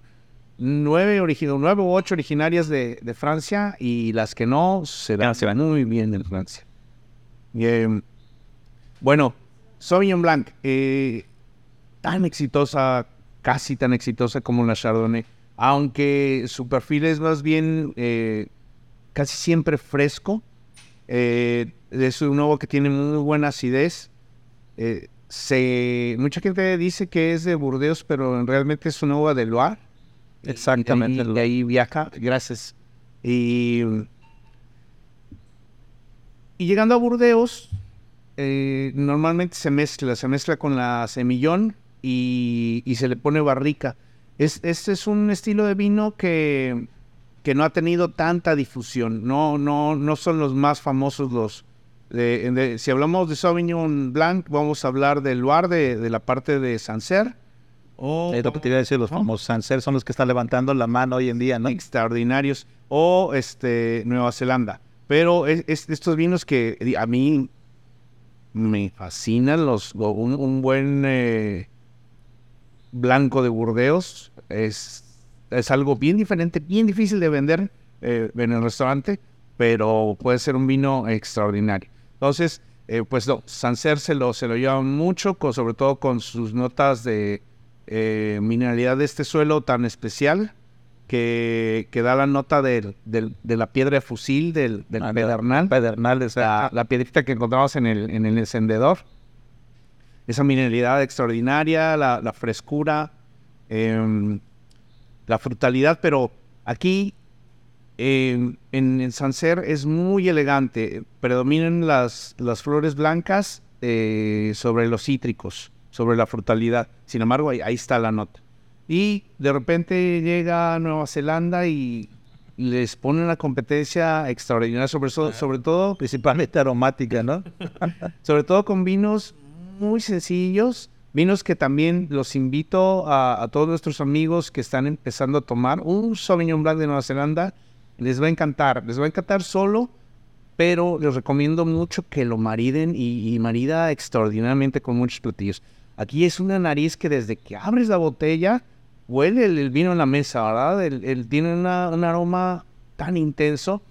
nueve, origi- nueve u ocho originarias de, de Francia y las que no se Ya se van. muy bien en Francia. Y, em, bueno, Sauvignon Blanc, eh, tan exitosa, casi tan exitosa como la Chardonnay, aunque su perfil es más bien eh, casi siempre fresco, eh, es un uva que tiene muy buena acidez. se, mucha gente dice que es de Burdeos, pero realmente es una uva de Loire. Exactamente. Y de ahí viaja, gracias. Y, y llegando a Burdeos, eh, normalmente se mezcla, se mezcla con la semillón y, y se le pone barrica. Es, este es un estilo de vino que, que no ha tenido tanta difusión. No, no, no son los más famosos los. de- de- si hablamos de Sauvignon Blanc, vamos a hablar del Loire, de, de la parte de Sancerre. O, Es lo que te iba a decir, los famosos Sancer son los que están levantando la mano hoy en día, ¿no? extraordinarios o este Nueva Zelanda pero estos vinos que a mí me fascinan los lo- un, buen eh, blanco de Burdeos es es algo bien diferente bien difícil de vender eh, en el restaurante pero puede ser un vino extraordinario. Entonces eh, pues no, Sancerre se lo se lo lleva mucho con- sobre todo con sus notas de mineralidad de este suelo tan especial que, que da la nota del- del- de la piedra de fusil, del, del Ah, pedernal. Pedernal, la piedrita que encontramos en el, en el encendedor. Esa mineralidad extraordinaria, la, la frescura, em, la frutalidad, pero aquí em, en, en Sancer es muy elegante. Predominan las, las flores blancas eh, sobre los cítricos, sobre la frutalidad. Sin embargo, ahí, ahí está la nota. Y de repente llega a Nueva Zelanda y les pone una competencia extraordinaria, sobre, so- sobre todo Principalmente aromática, ¿no? sobre todo con vinos muy sencillos, vinos que también los invito a, a todos nuestros amigos que están empezando a tomar. Un Sauvignon Blanc de Nueva Zelanda les va a encantar, les va a encantar solo, pero les recomiendo mucho que lo mariden y, y marida extraordinariamente con muchos platillos. Aquí es una nariz que desde que abres la botella huele el, el vino en la mesa, ¿verdad? El, el- tiene una- un aroma tan intenso,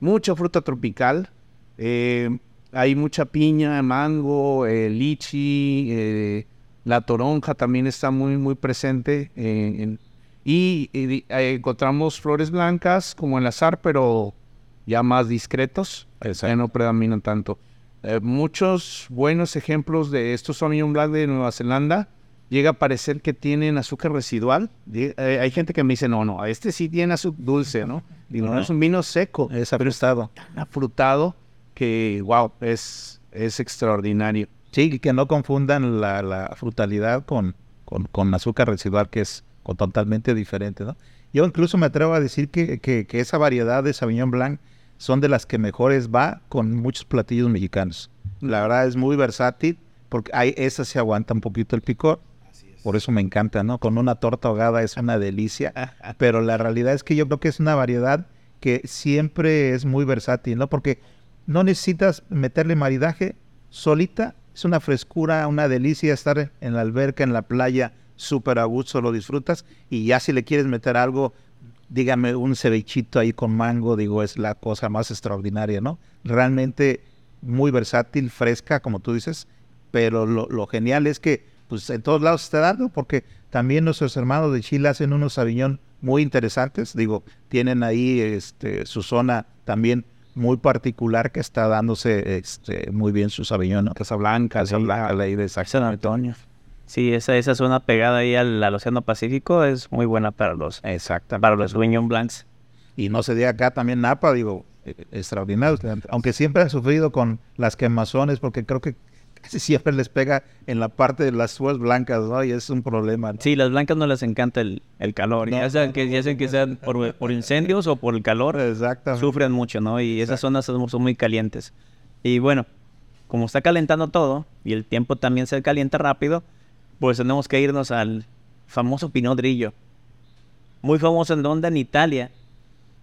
mucha fruta tropical. eh, hay mucha piña, mango, eh, lichi, eh, la toronja también está muy, muy presente. eh, en- y, encontramos flores blancas como el azar, pero ya más discretos, ya no predominan tanto. Muchos buenos ejemplos de estos Sauvignon Blanc de Nueva Zelanda. Llega a parecer que tienen azúcar residual. Eh, hay gente que me dice, no, no, este sí tiene azúcar dulce, ¿no? Digo, no, No. es un vino seco, Es pero afrutado. tan afrutado que, wow, es, es extraordinario. Sí, y que no confundan la, la frutalidad con, con, con azúcar residual, que es totalmente diferente, ¿no? Yo incluso me atrevo a decir que, que- que esa variedad de Sauvignon Blanc son de las que mejores va con muchos platillos mexicanos. La verdad es muy versátil, porque hay, esa se aguanta un poquito el picor. Por eso me encanta, ¿no? Con una torta ahogada es una delicia. Pero la realidad es que yo creo que es una variedad que siempre es muy versátil, ¿no? Porque no necesitas meterle maridaje solita. Es una frescura, una delicia estar en la alberca, en la playa, súper a gusto, lo disfrutas. Y ya si le quieres meter algo, dígame, un cevichito ahí con mango, digo, es la cosa más extraordinaria, ¿no? Realmente muy versátil, fresca, como tú dices. Pero lo, lo genial es que, pues, en todos lados se está dando, porque también nuestros hermanos de Chile hacen unos Sauvignon muy interesantes. Digo, tienen ahí este, su zona también muy particular que está dándose este, muy bien su Sauvignon, ¿no? Casablanca, la de San Antonio. Sí, esa, esa zona pegada ahí al, al Océano Pacífico es muy buena para los, Exactamente. para los Sauvignon Blancs. Y no se diga acá también Napa, digo, eh, extraordinario. Aunque siempre ha sufrido con las quemazones, porque creo que casi siempre les pega en la parte de las uvas blancas, ¿no? Y es un problema. ¿no? Sí, las blancas no les encanta el, el calor. No, ya sean que, ya sean que sean por, por incendios o por el calor, Exactamente. sufren mucho, ¿no? Y esas zonas son, son muy calientes. Y bueno, como está calentando todo y el tiempo también se calienta rápido, pues tenemos que irnos al famoso Pinot Grillo. Muy famoso en donde en Italia.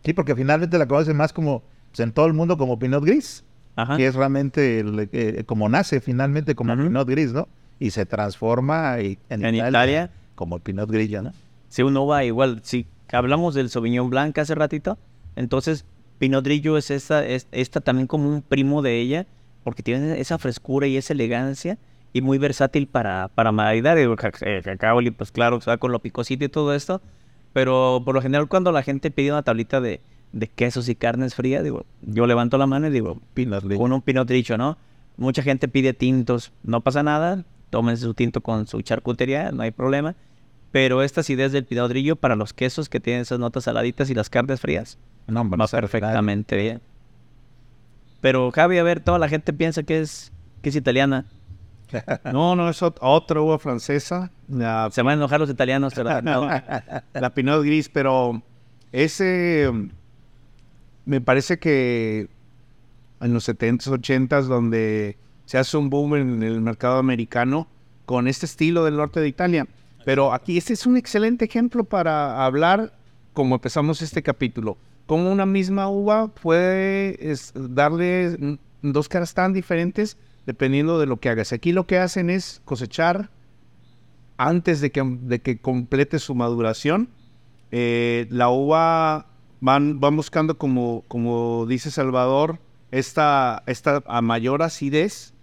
Sí, porque finalmente la conocen más como, pues, en todo el mundo como Pinot Gris, Ajá. que es realmente el, eh, como nace finalmente como Ujú. Pinot Gris, ¿no? Y se transforma y- en, En Italia, Italia. como el Pinot Grillo, ¿no? Si uno va igual, si hablamos del Sauvignon Blanc hace ratito, entonces Pinot Grillo es esta, es esta también como un primo de ella, porque tiene esa frescura y esa elegancia y muy versátil para, para maridar. El ca- el cacao, pues claro, se va con lo picosito y todo esto, pero por lo general cuando la gente pide una tablita de, de quesos y carnes frías, digo, yo levanto la mano y digo, Pinot con un Pinot ¿no? Mucha gente pide tintos, no pasa nada, tómense su tinto con su charcutería, no hay problema. Pero estas ideas del Pinot para los quesos que tienen esas notas saladitas y las carnes frías, No, hombre, va perfectamente bien. Pero Javi, a ver, toda la gente piensa que es, que es italiana. No, no, es ot- otra uva francesa, la, Se van a enojar los italianos, pero no. la Pinot Gris, pero ese me parece que en los 70s, 80s, donde se hace un boom en el mercado americano con este estilo del norte de Italia. Pero aquí este es un excelente ejemplo para hablar como empezamos este capítulo. Cómo una misma uva puede darle dos caras tan diferentes dependiendo de lo que hagas. Aquí lo que hacen es cosechar antes de que, de que complete su maduración. Eh, la uva van, van buscando, como, como dice Salvador, esta, esta a mayor acidez,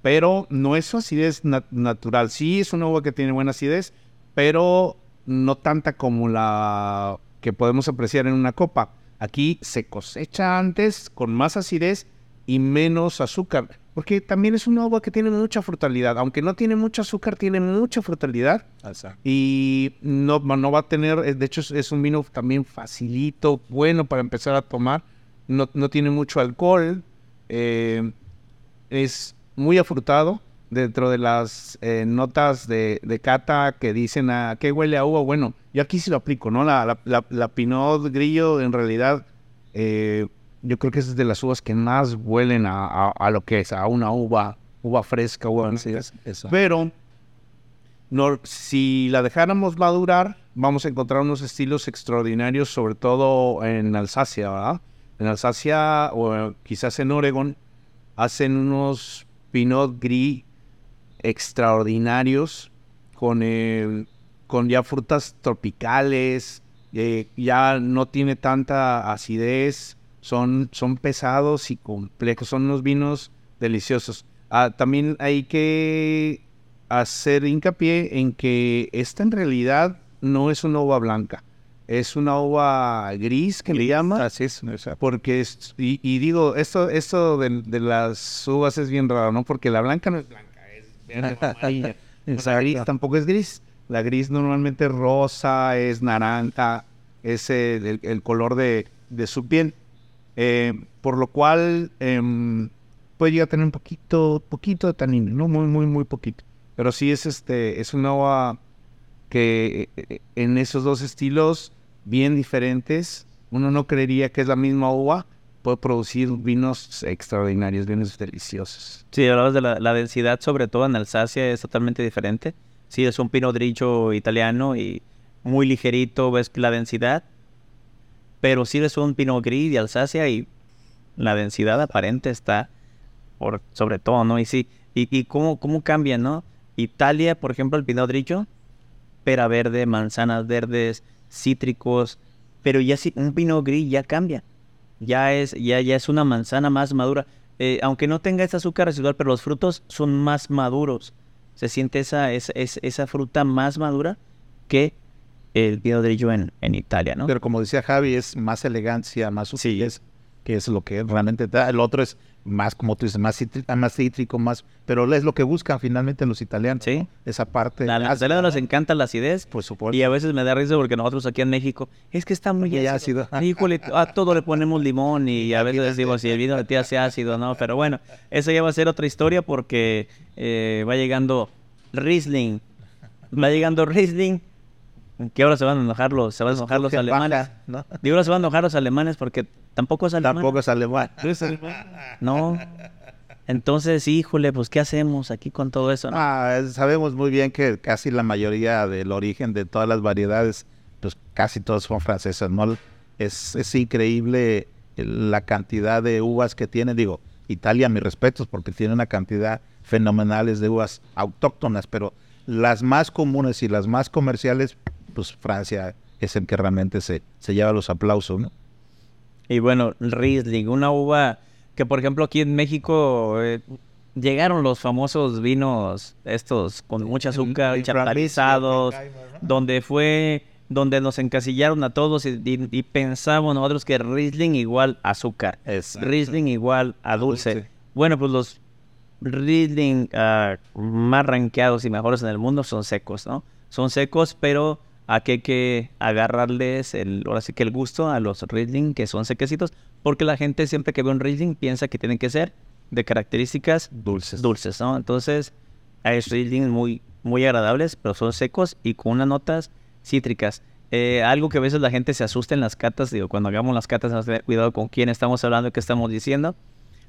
pero no es acidez nat- natural. Sí es una uva que tiene buena acidez, pero no tanta como la que podemos apreciar en una copa. Aquí se cosecha antes con más acidez y menos azúcar, porque también es una uva que tiene mucha frutalidad, aunque no tiene mucho azúcar, tiene mucha frutalidad y no, no va a tener, eh, de hecho es, es un vino también facilito, bueno para empezar a tomar, no, no tiene mucho alcohol, eh, es muy afrutado. Dentro de las eh, notas de, de cata que dicen a qué huele a uva, bueno, yo aquí sí lo aplico, ¿no? La, la, la, la Pinot Grillo en realidad eh, yo creo que es de las uvas que más huelen a, a- a lo que es, a una uva, uva fresca, uva Eso. Pero no, si la dejáramos madurar, vamos a encontrar unos estilos extraordinarios, sobre todo en Alsacia, ¿verdad? En Alsacia o eh, quizás en Oregon, hacen unos Pinot Gris extraordinarios con, con ya frutas tropicales, eh, ya no tiene tanta acidez, son, son pesados y complejos, son unos vinos deliciosos. Ah, también hay que hacer hincapié en que esta en realidad no es una uva blanca, es una uva gris que le llama, Así es. porque es, y, y digo, esto, esto de, de las uvas es bien raro, ¿no? Porque la blanca no es blanca, es verde amarilla. La gris tampoco es gris. La gris normalmente es rosa, es naranja, es el, el- el color de, de su piel. Eh, por lo cual em, puede llegar a tener un poquito, poquito de tanino, no muy, muy, muy poquito. Pero sí es este, es una uva que eh, eh, en esos dos estilos bien diferentes, uno no creería que es la misma uva, puede producir vinos extraordinarios, vinos deliciosos. Sí, hablabas de la, densidad, sobre todo en Alsacia, es totalmente diferente. Sí, es un Pinot Grigio italiano y muy ligerito, ves la densidad. Pero sí es un Pinot Gris de Alsacia y la densidad aparente está por sobre todo, ¿no? Y sí, y, cómo, cómo cambia, ¿no? Italia, por ejemplo, el Pinot Grigio, pera verde, manzanas verdes, cítricos, pero ya sí, un Pinot Gris ya cambia. Ya es, ya, ya es una manzana más madura. Eh, aunque no tenga ese azúcar residual, pero los frutos son más maduros. Se siente esa, esa, esa fruta más madura que el Pinot Grigio en, en Italia, ¿no? Pero como decía Javi, es más elegancia, más sutilez, que es lo que realmente da. El otro es más, como tú dices, más, cítrico, más... Pero es lo que buscan finalmente los italianos. Sí. ¿no? Esa parte... A los italianos les encanta la acidez. Por supuesto. Y a veces me da risa porque nosotros aquí en México, es que está muy Muy ácido. ácido. Híjole, a todo le ponemos limón y a veces decimos si el vino de ti hace ácido, ¿no? Pero bueno, eso ya va a ser otra historia porque eh, va llegando Riesling. Va llegando Riesling. Que ahora se van a enojar los, se van a enojar los alemanes. baja, ¿no? Digo, ahora se van a enojar los alemanes porque tampoco es alemán. Tampoco es alemán. No. Entonces, híjole, pues ¿qué hacemos aquí con todo eso? no? Ah, sabemos muy bien que casi la mayoría del origen de todas las variedades, pues casi todos son francesas, ¿no? Es, es increíble la cantidad de uvas que tiene. Digo, Italia, mis respetos, porque tiene una cantidad fenomenales de uvas autóctonas, pero las más comunes y las más comerciales, pues Francia es el que realmente se, se lleva los aplausos, ¿no? Y bueno, Riesling, una uva que por ejemplo aquí en México eh, llegaron los famosos vinos estos con mucha azúcar, chaptarizados, donde fue donde nos encasillaron a todos y, y- y pensamos nosotros que Riesling igual azúcar, Exacto. Riesling igual a dulce. dulce. Bueno, pues los Riesling ah, más rankeados y mejores en el mundo son secos, ¿no? Son secos, pero aquí hay que agarrarles el, ahora sí que el gusto a los Riesling que son sequecitos, porque la gente siempre que ve un Riesling piensa que tienen que ser de características Dulces. dulces, ¿no? Entonces, hay Riesling muy, muy agradables, pero son secos y con unas notas cítricas. Eh, algo que a veces la gente se asusta en las catas, digo, cuando hagamos las catas, vamos a tener cuidado con quién estamos hablando y qué estamos diciendo,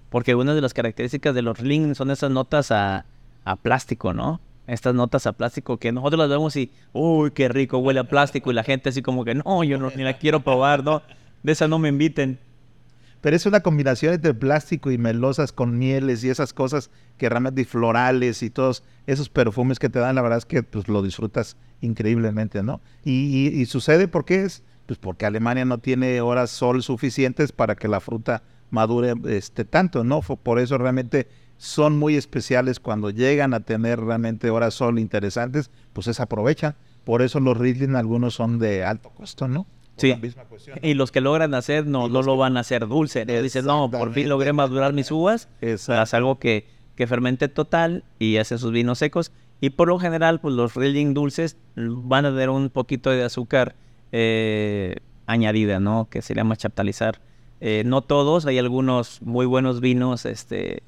porque una de las características de los Riesling son esas notas a, a plástico, ¿no? Estas notas a plástico que nosotros las vemos y, uy, qué rico, huele a plástico, y la gente así como que, no, yo no, ni la quiero probar, ¿no? De esa no me inviten. Pero es una combinación entre plástico y melosas con mieles y esas cosas que realmente florales y todos esos perfumes que te dan, la verdad es que pues lo disfrutas increíblemente, ¿no? Y, y- sucede porque es, pues porque Alemania no tiene horas sol suficientes para que la fruta madure este tanto, ¿no? Por eso realmente son muy especiales cuando llegan a tener realmente horas sol interesantes, pues se aprovechan. Por eso los Riesling algunos son de alto costo, ¿no? Sí. la misma cuestión. Y los que logran hacer no, no lo van a hacer dulce. ¿no? Dicen, no, por fin logré madurar mis uvas. Exacto. Haz algo que, que fermente total y hace sus vinos secos. Y por lo general, pues los Riesling dulces van a tener un poquito de azúcar eh, añadida, ¿no? Que se llama chaptalizar. Eh, no todos, hay algunos muy buenos vinos este,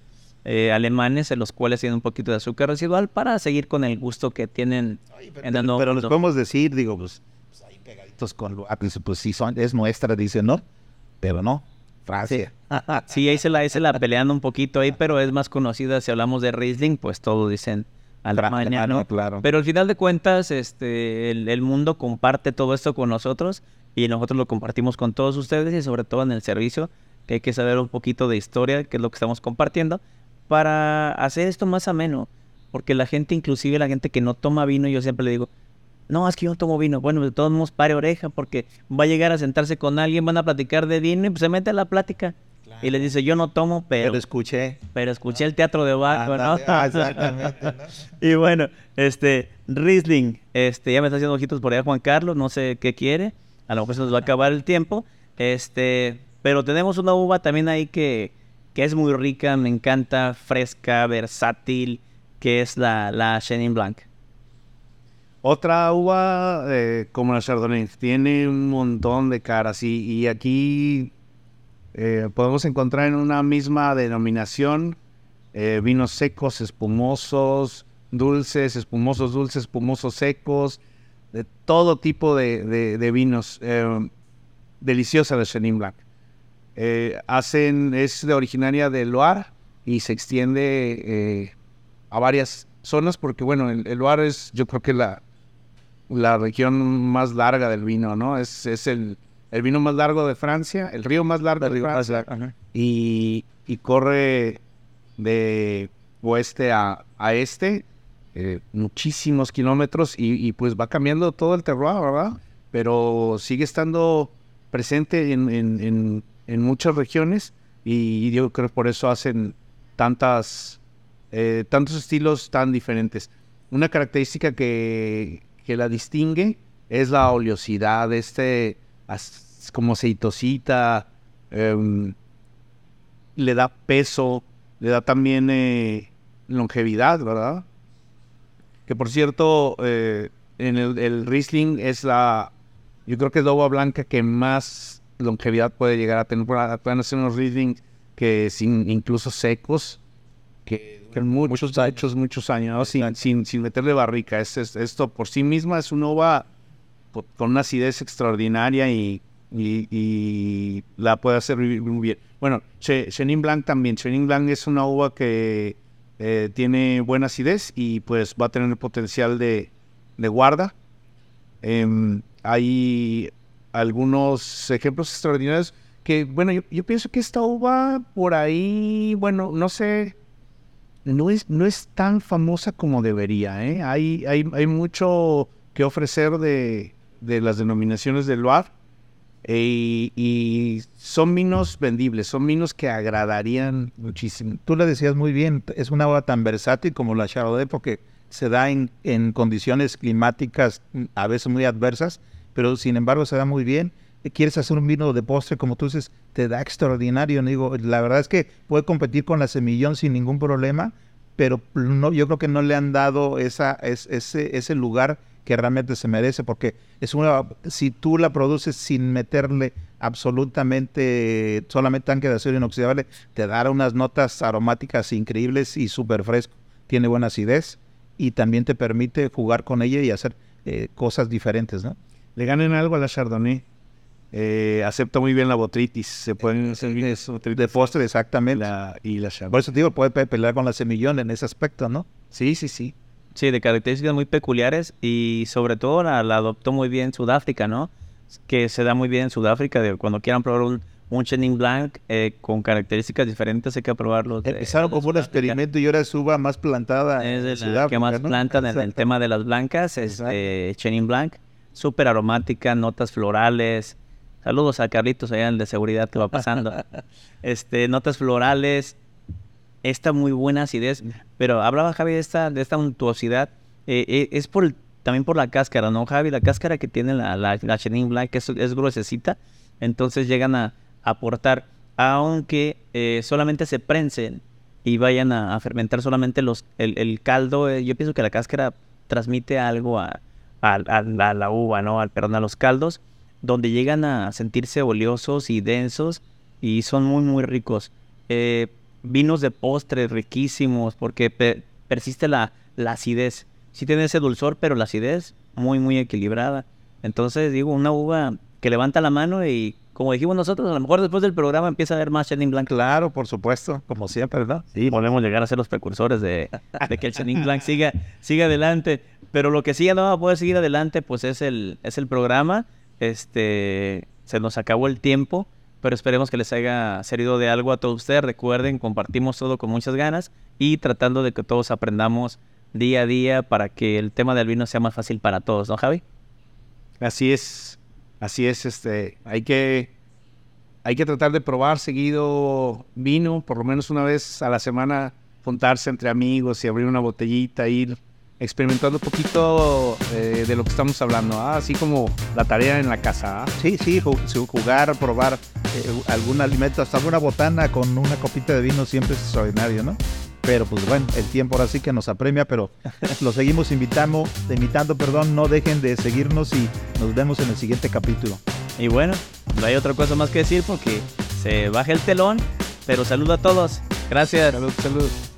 eh, alemanes en los cuales tienen un poquito de azúcar residual para seguir con el gusto que tienen en el Pero les mundo. podemos decir, digo, pues, pues ahí pegaditos con lo ah, pues, pues sí, son, es nuestra, dicen, ¿no? Pero no, Francia. Sí, ahí se la, ahí se la pelean un poquito ahí, pero es más conocida. Si hablamos de Riesling, pues todos dicen Alemania, ¿no? claro. Pero al final de cuentas, este, el, el mundo comparte todo esto con nosotros y nosotros lo compartimos con todos ustedes y sobre todo en el servicio, que hay que saber un poquito de historia, que es lo que estamos compartiendo, para hacer esto más ameno. Porque la gente, inclusive la gente que no toma vino, yo siempre le digo, no, es que yo no tomo vino. Bueno, de todos modos, pare oreja, porque va a llegar a sentarse con alguien, van a platicar de vino y pues se mete a la plática. Y les dice, yo no tomo, pero, Pero escuché. pero escuché el teatro de Baco, ¿no? Ándale, ah, exactamente, ¿no? y bueno, este, Riesling, este, ya me está haciendo ojitos por allá Juan Carlos, no sé qué quiere, a lo mejor se nos va a acabar el tiempo, este, pero tenemos una uva también ahí que, que es muy rica, me encanta, fresca, versátil, que es la, la Chenin Blanc. Otra uva eh, como la Chardonnay tiene un montón de caras y, y aquí eh, podemos encontrar en una misma denominación eh, vinos secos, espumosos, dulces, espumosos dulces, espumosos secos, de todo tipo de, de- vinos. Deliciosa la Chenin Blanc. Eh, hacen, es de originaria de Loire y se extiende eh, a varias zonas porque, bueno, el, el Loire es, yo creo que la, la región más larga del vino, ¿no? Es, es el, el vino más largo de Francia, el río más largo de Francia y, y corre de oeste a, a este eh, muchísimos kilómetros y, y, pues va cambiando todo el terroir, ¿verdad? Pero sigue estando presente en, en- en- en muchas regiones y yo creo que por eso hacen tantas, eh, tantos estilos tan diferentes. Una característica que, que la distingue es la oleosidad, este como aceitosita, em, le da peso, le da también eh, longevidad, ¿verdad? Que por cierto, eh, en el, el Riesling es la, yo creo que es la uva blanca que más longevidad puede llegar a tener. Pueden hacer unos Riesling que sin, incluso secos, que duran muchos, muchos, muchos años, ¿no? sin, sin, sin meterle barrica. Es, es- esto por sí misma es una uva con una acidez extraordinaria y, y- y la puede hacer vivir muy bien. Bueno, Che- Chenin Blanc también. Chenin Blanc es una uva que eh, tiene buena acidez y pues va a tener el potencial de, de guarda. Em, hay algunos ejemplos extraordinarios que, bueno, yo, yo pienso que esta uva por ahí, bueno, no sé, no es, no es tan famosa como debería, ¿eh? Hay, hay, hay mucho que ofrecer de, de las denominaciones del Loire eh, y son vinos vendibles, son vinos que agradarían muchísimo. Tú le decías muy bien, es una uva tan versátil como la Chardonnay porque se da en, en condiciones climáticas mm, a veces muy adversas, pero sin embargo se da muy bien. Quieres hacer un vino de postre, como tú dices, te da extraordinario. Digo, la verdad es que puede competir con la semillón sin ningún problema, pero no, yo creo que no le han dado esa, es- ese, ese lugar que realmente se merece, porque es una, si tú la produces sin meterle absolutamente solamente tanque de acero inoxidable, te dará unas notas aromáticas increíbles y súper fresco. Tiene buena acidez y también te permite jugar con ella y hacer eh, cosas diferentes, ¿no? Le ganen algo a la Chardonnay. Eh, acepta muy bien la botritis. Se pueden hacer vinos botritis De postre, exactamente. la- y la Por Chardonnay. eso te digo, puede pe- pelear con la semillón en ese aspecto, ¿no? Sí, sí, sí. Sí, de características muy peculiares y sobre todo la, la adoptó muy bien Sudáfrica, ¿no? Que se da muy bien en Sudáfrica, de cuando quieran probar un, un Chenin Blanc eh, con características diferentes hay que probarlo. Empezaron como un experimento y ahora es uva más plantada Es en de la Sudáfrica, que más ¿no? plantan en el tema de las blancas, este, Chenin Blanc, súper aromática, notas florales. Saludos a Carlitos allá en el de seguridad que va pasando. este, notas florales, esta muy buena acidez, pero hablaba Javi de esta, de esta untuosidad, eh, eh, es por también por la cáscara, ¿no, Javi? La cáscara que tiene la, la, la Chenin Blanc es, es gruesecita, entonces llegan a aportar, aunque eh, solamente se prensen y vayan a, a fermentar solamente los, el, el caldo, eh, yo pienso que la cáscara transmite algo a, a, a la, a la uva, ¿no? Al, perdón, a los caldos, donde llegan a sentirse oleosos y densos y son muy, muy ricos. Eh, vinos de postre riquísimos porque pe- persiste la, la acidez. Sí tiene ese dulzor, pero la acidez muy, muy equilibrada. Entonces, digo, una uva que levanta la mano y, como dijimos nosotros, a lo mejor después del programa empieza a haber más Chenin Blanc. Claro, por supuesto, como siempre, ¿verdad? Sí, podemos llegar a ser los precursores de, de que el Chenin Blanc siga, siga adelante. Pero lo que sí ya no va a poder seguir adelante, pues es el, es el programa. Este, se nos acabó el tiempo, pero esperemos que les haya servido de algo a todos ustedes. Recuerden, compartimos todo con muchas ganas y tratando de que todos aprendamos día a día para que el tema del vino sea más fácil para todos, ¿no, Javi? Así es, así es, este, hay que, hay que tratar de probar seguido vino, por lo menos una vez a la semana, juntarse entre amigos y abrir una botellita, ir experimentando un poquito eh, de lo que estamos hablando, ¿ah? así como la tarea en la casa. ¿ah? Sí, sí, jugar, probar eh, algún alimento, hasta alguna botana con una copita de vino siempre es extraordinario, ¿no? Pero pues bueno, el tiempo ahora sí que nos apremia, pero los seguimos invitando, invitando, perdón, no dejen de seguirnos y nos vemos en el siguiente capítulo. Y bueno, no hay otra cosa más que decir porque se baja el telón, pero saludo a todos. Gracias. Salud, salud.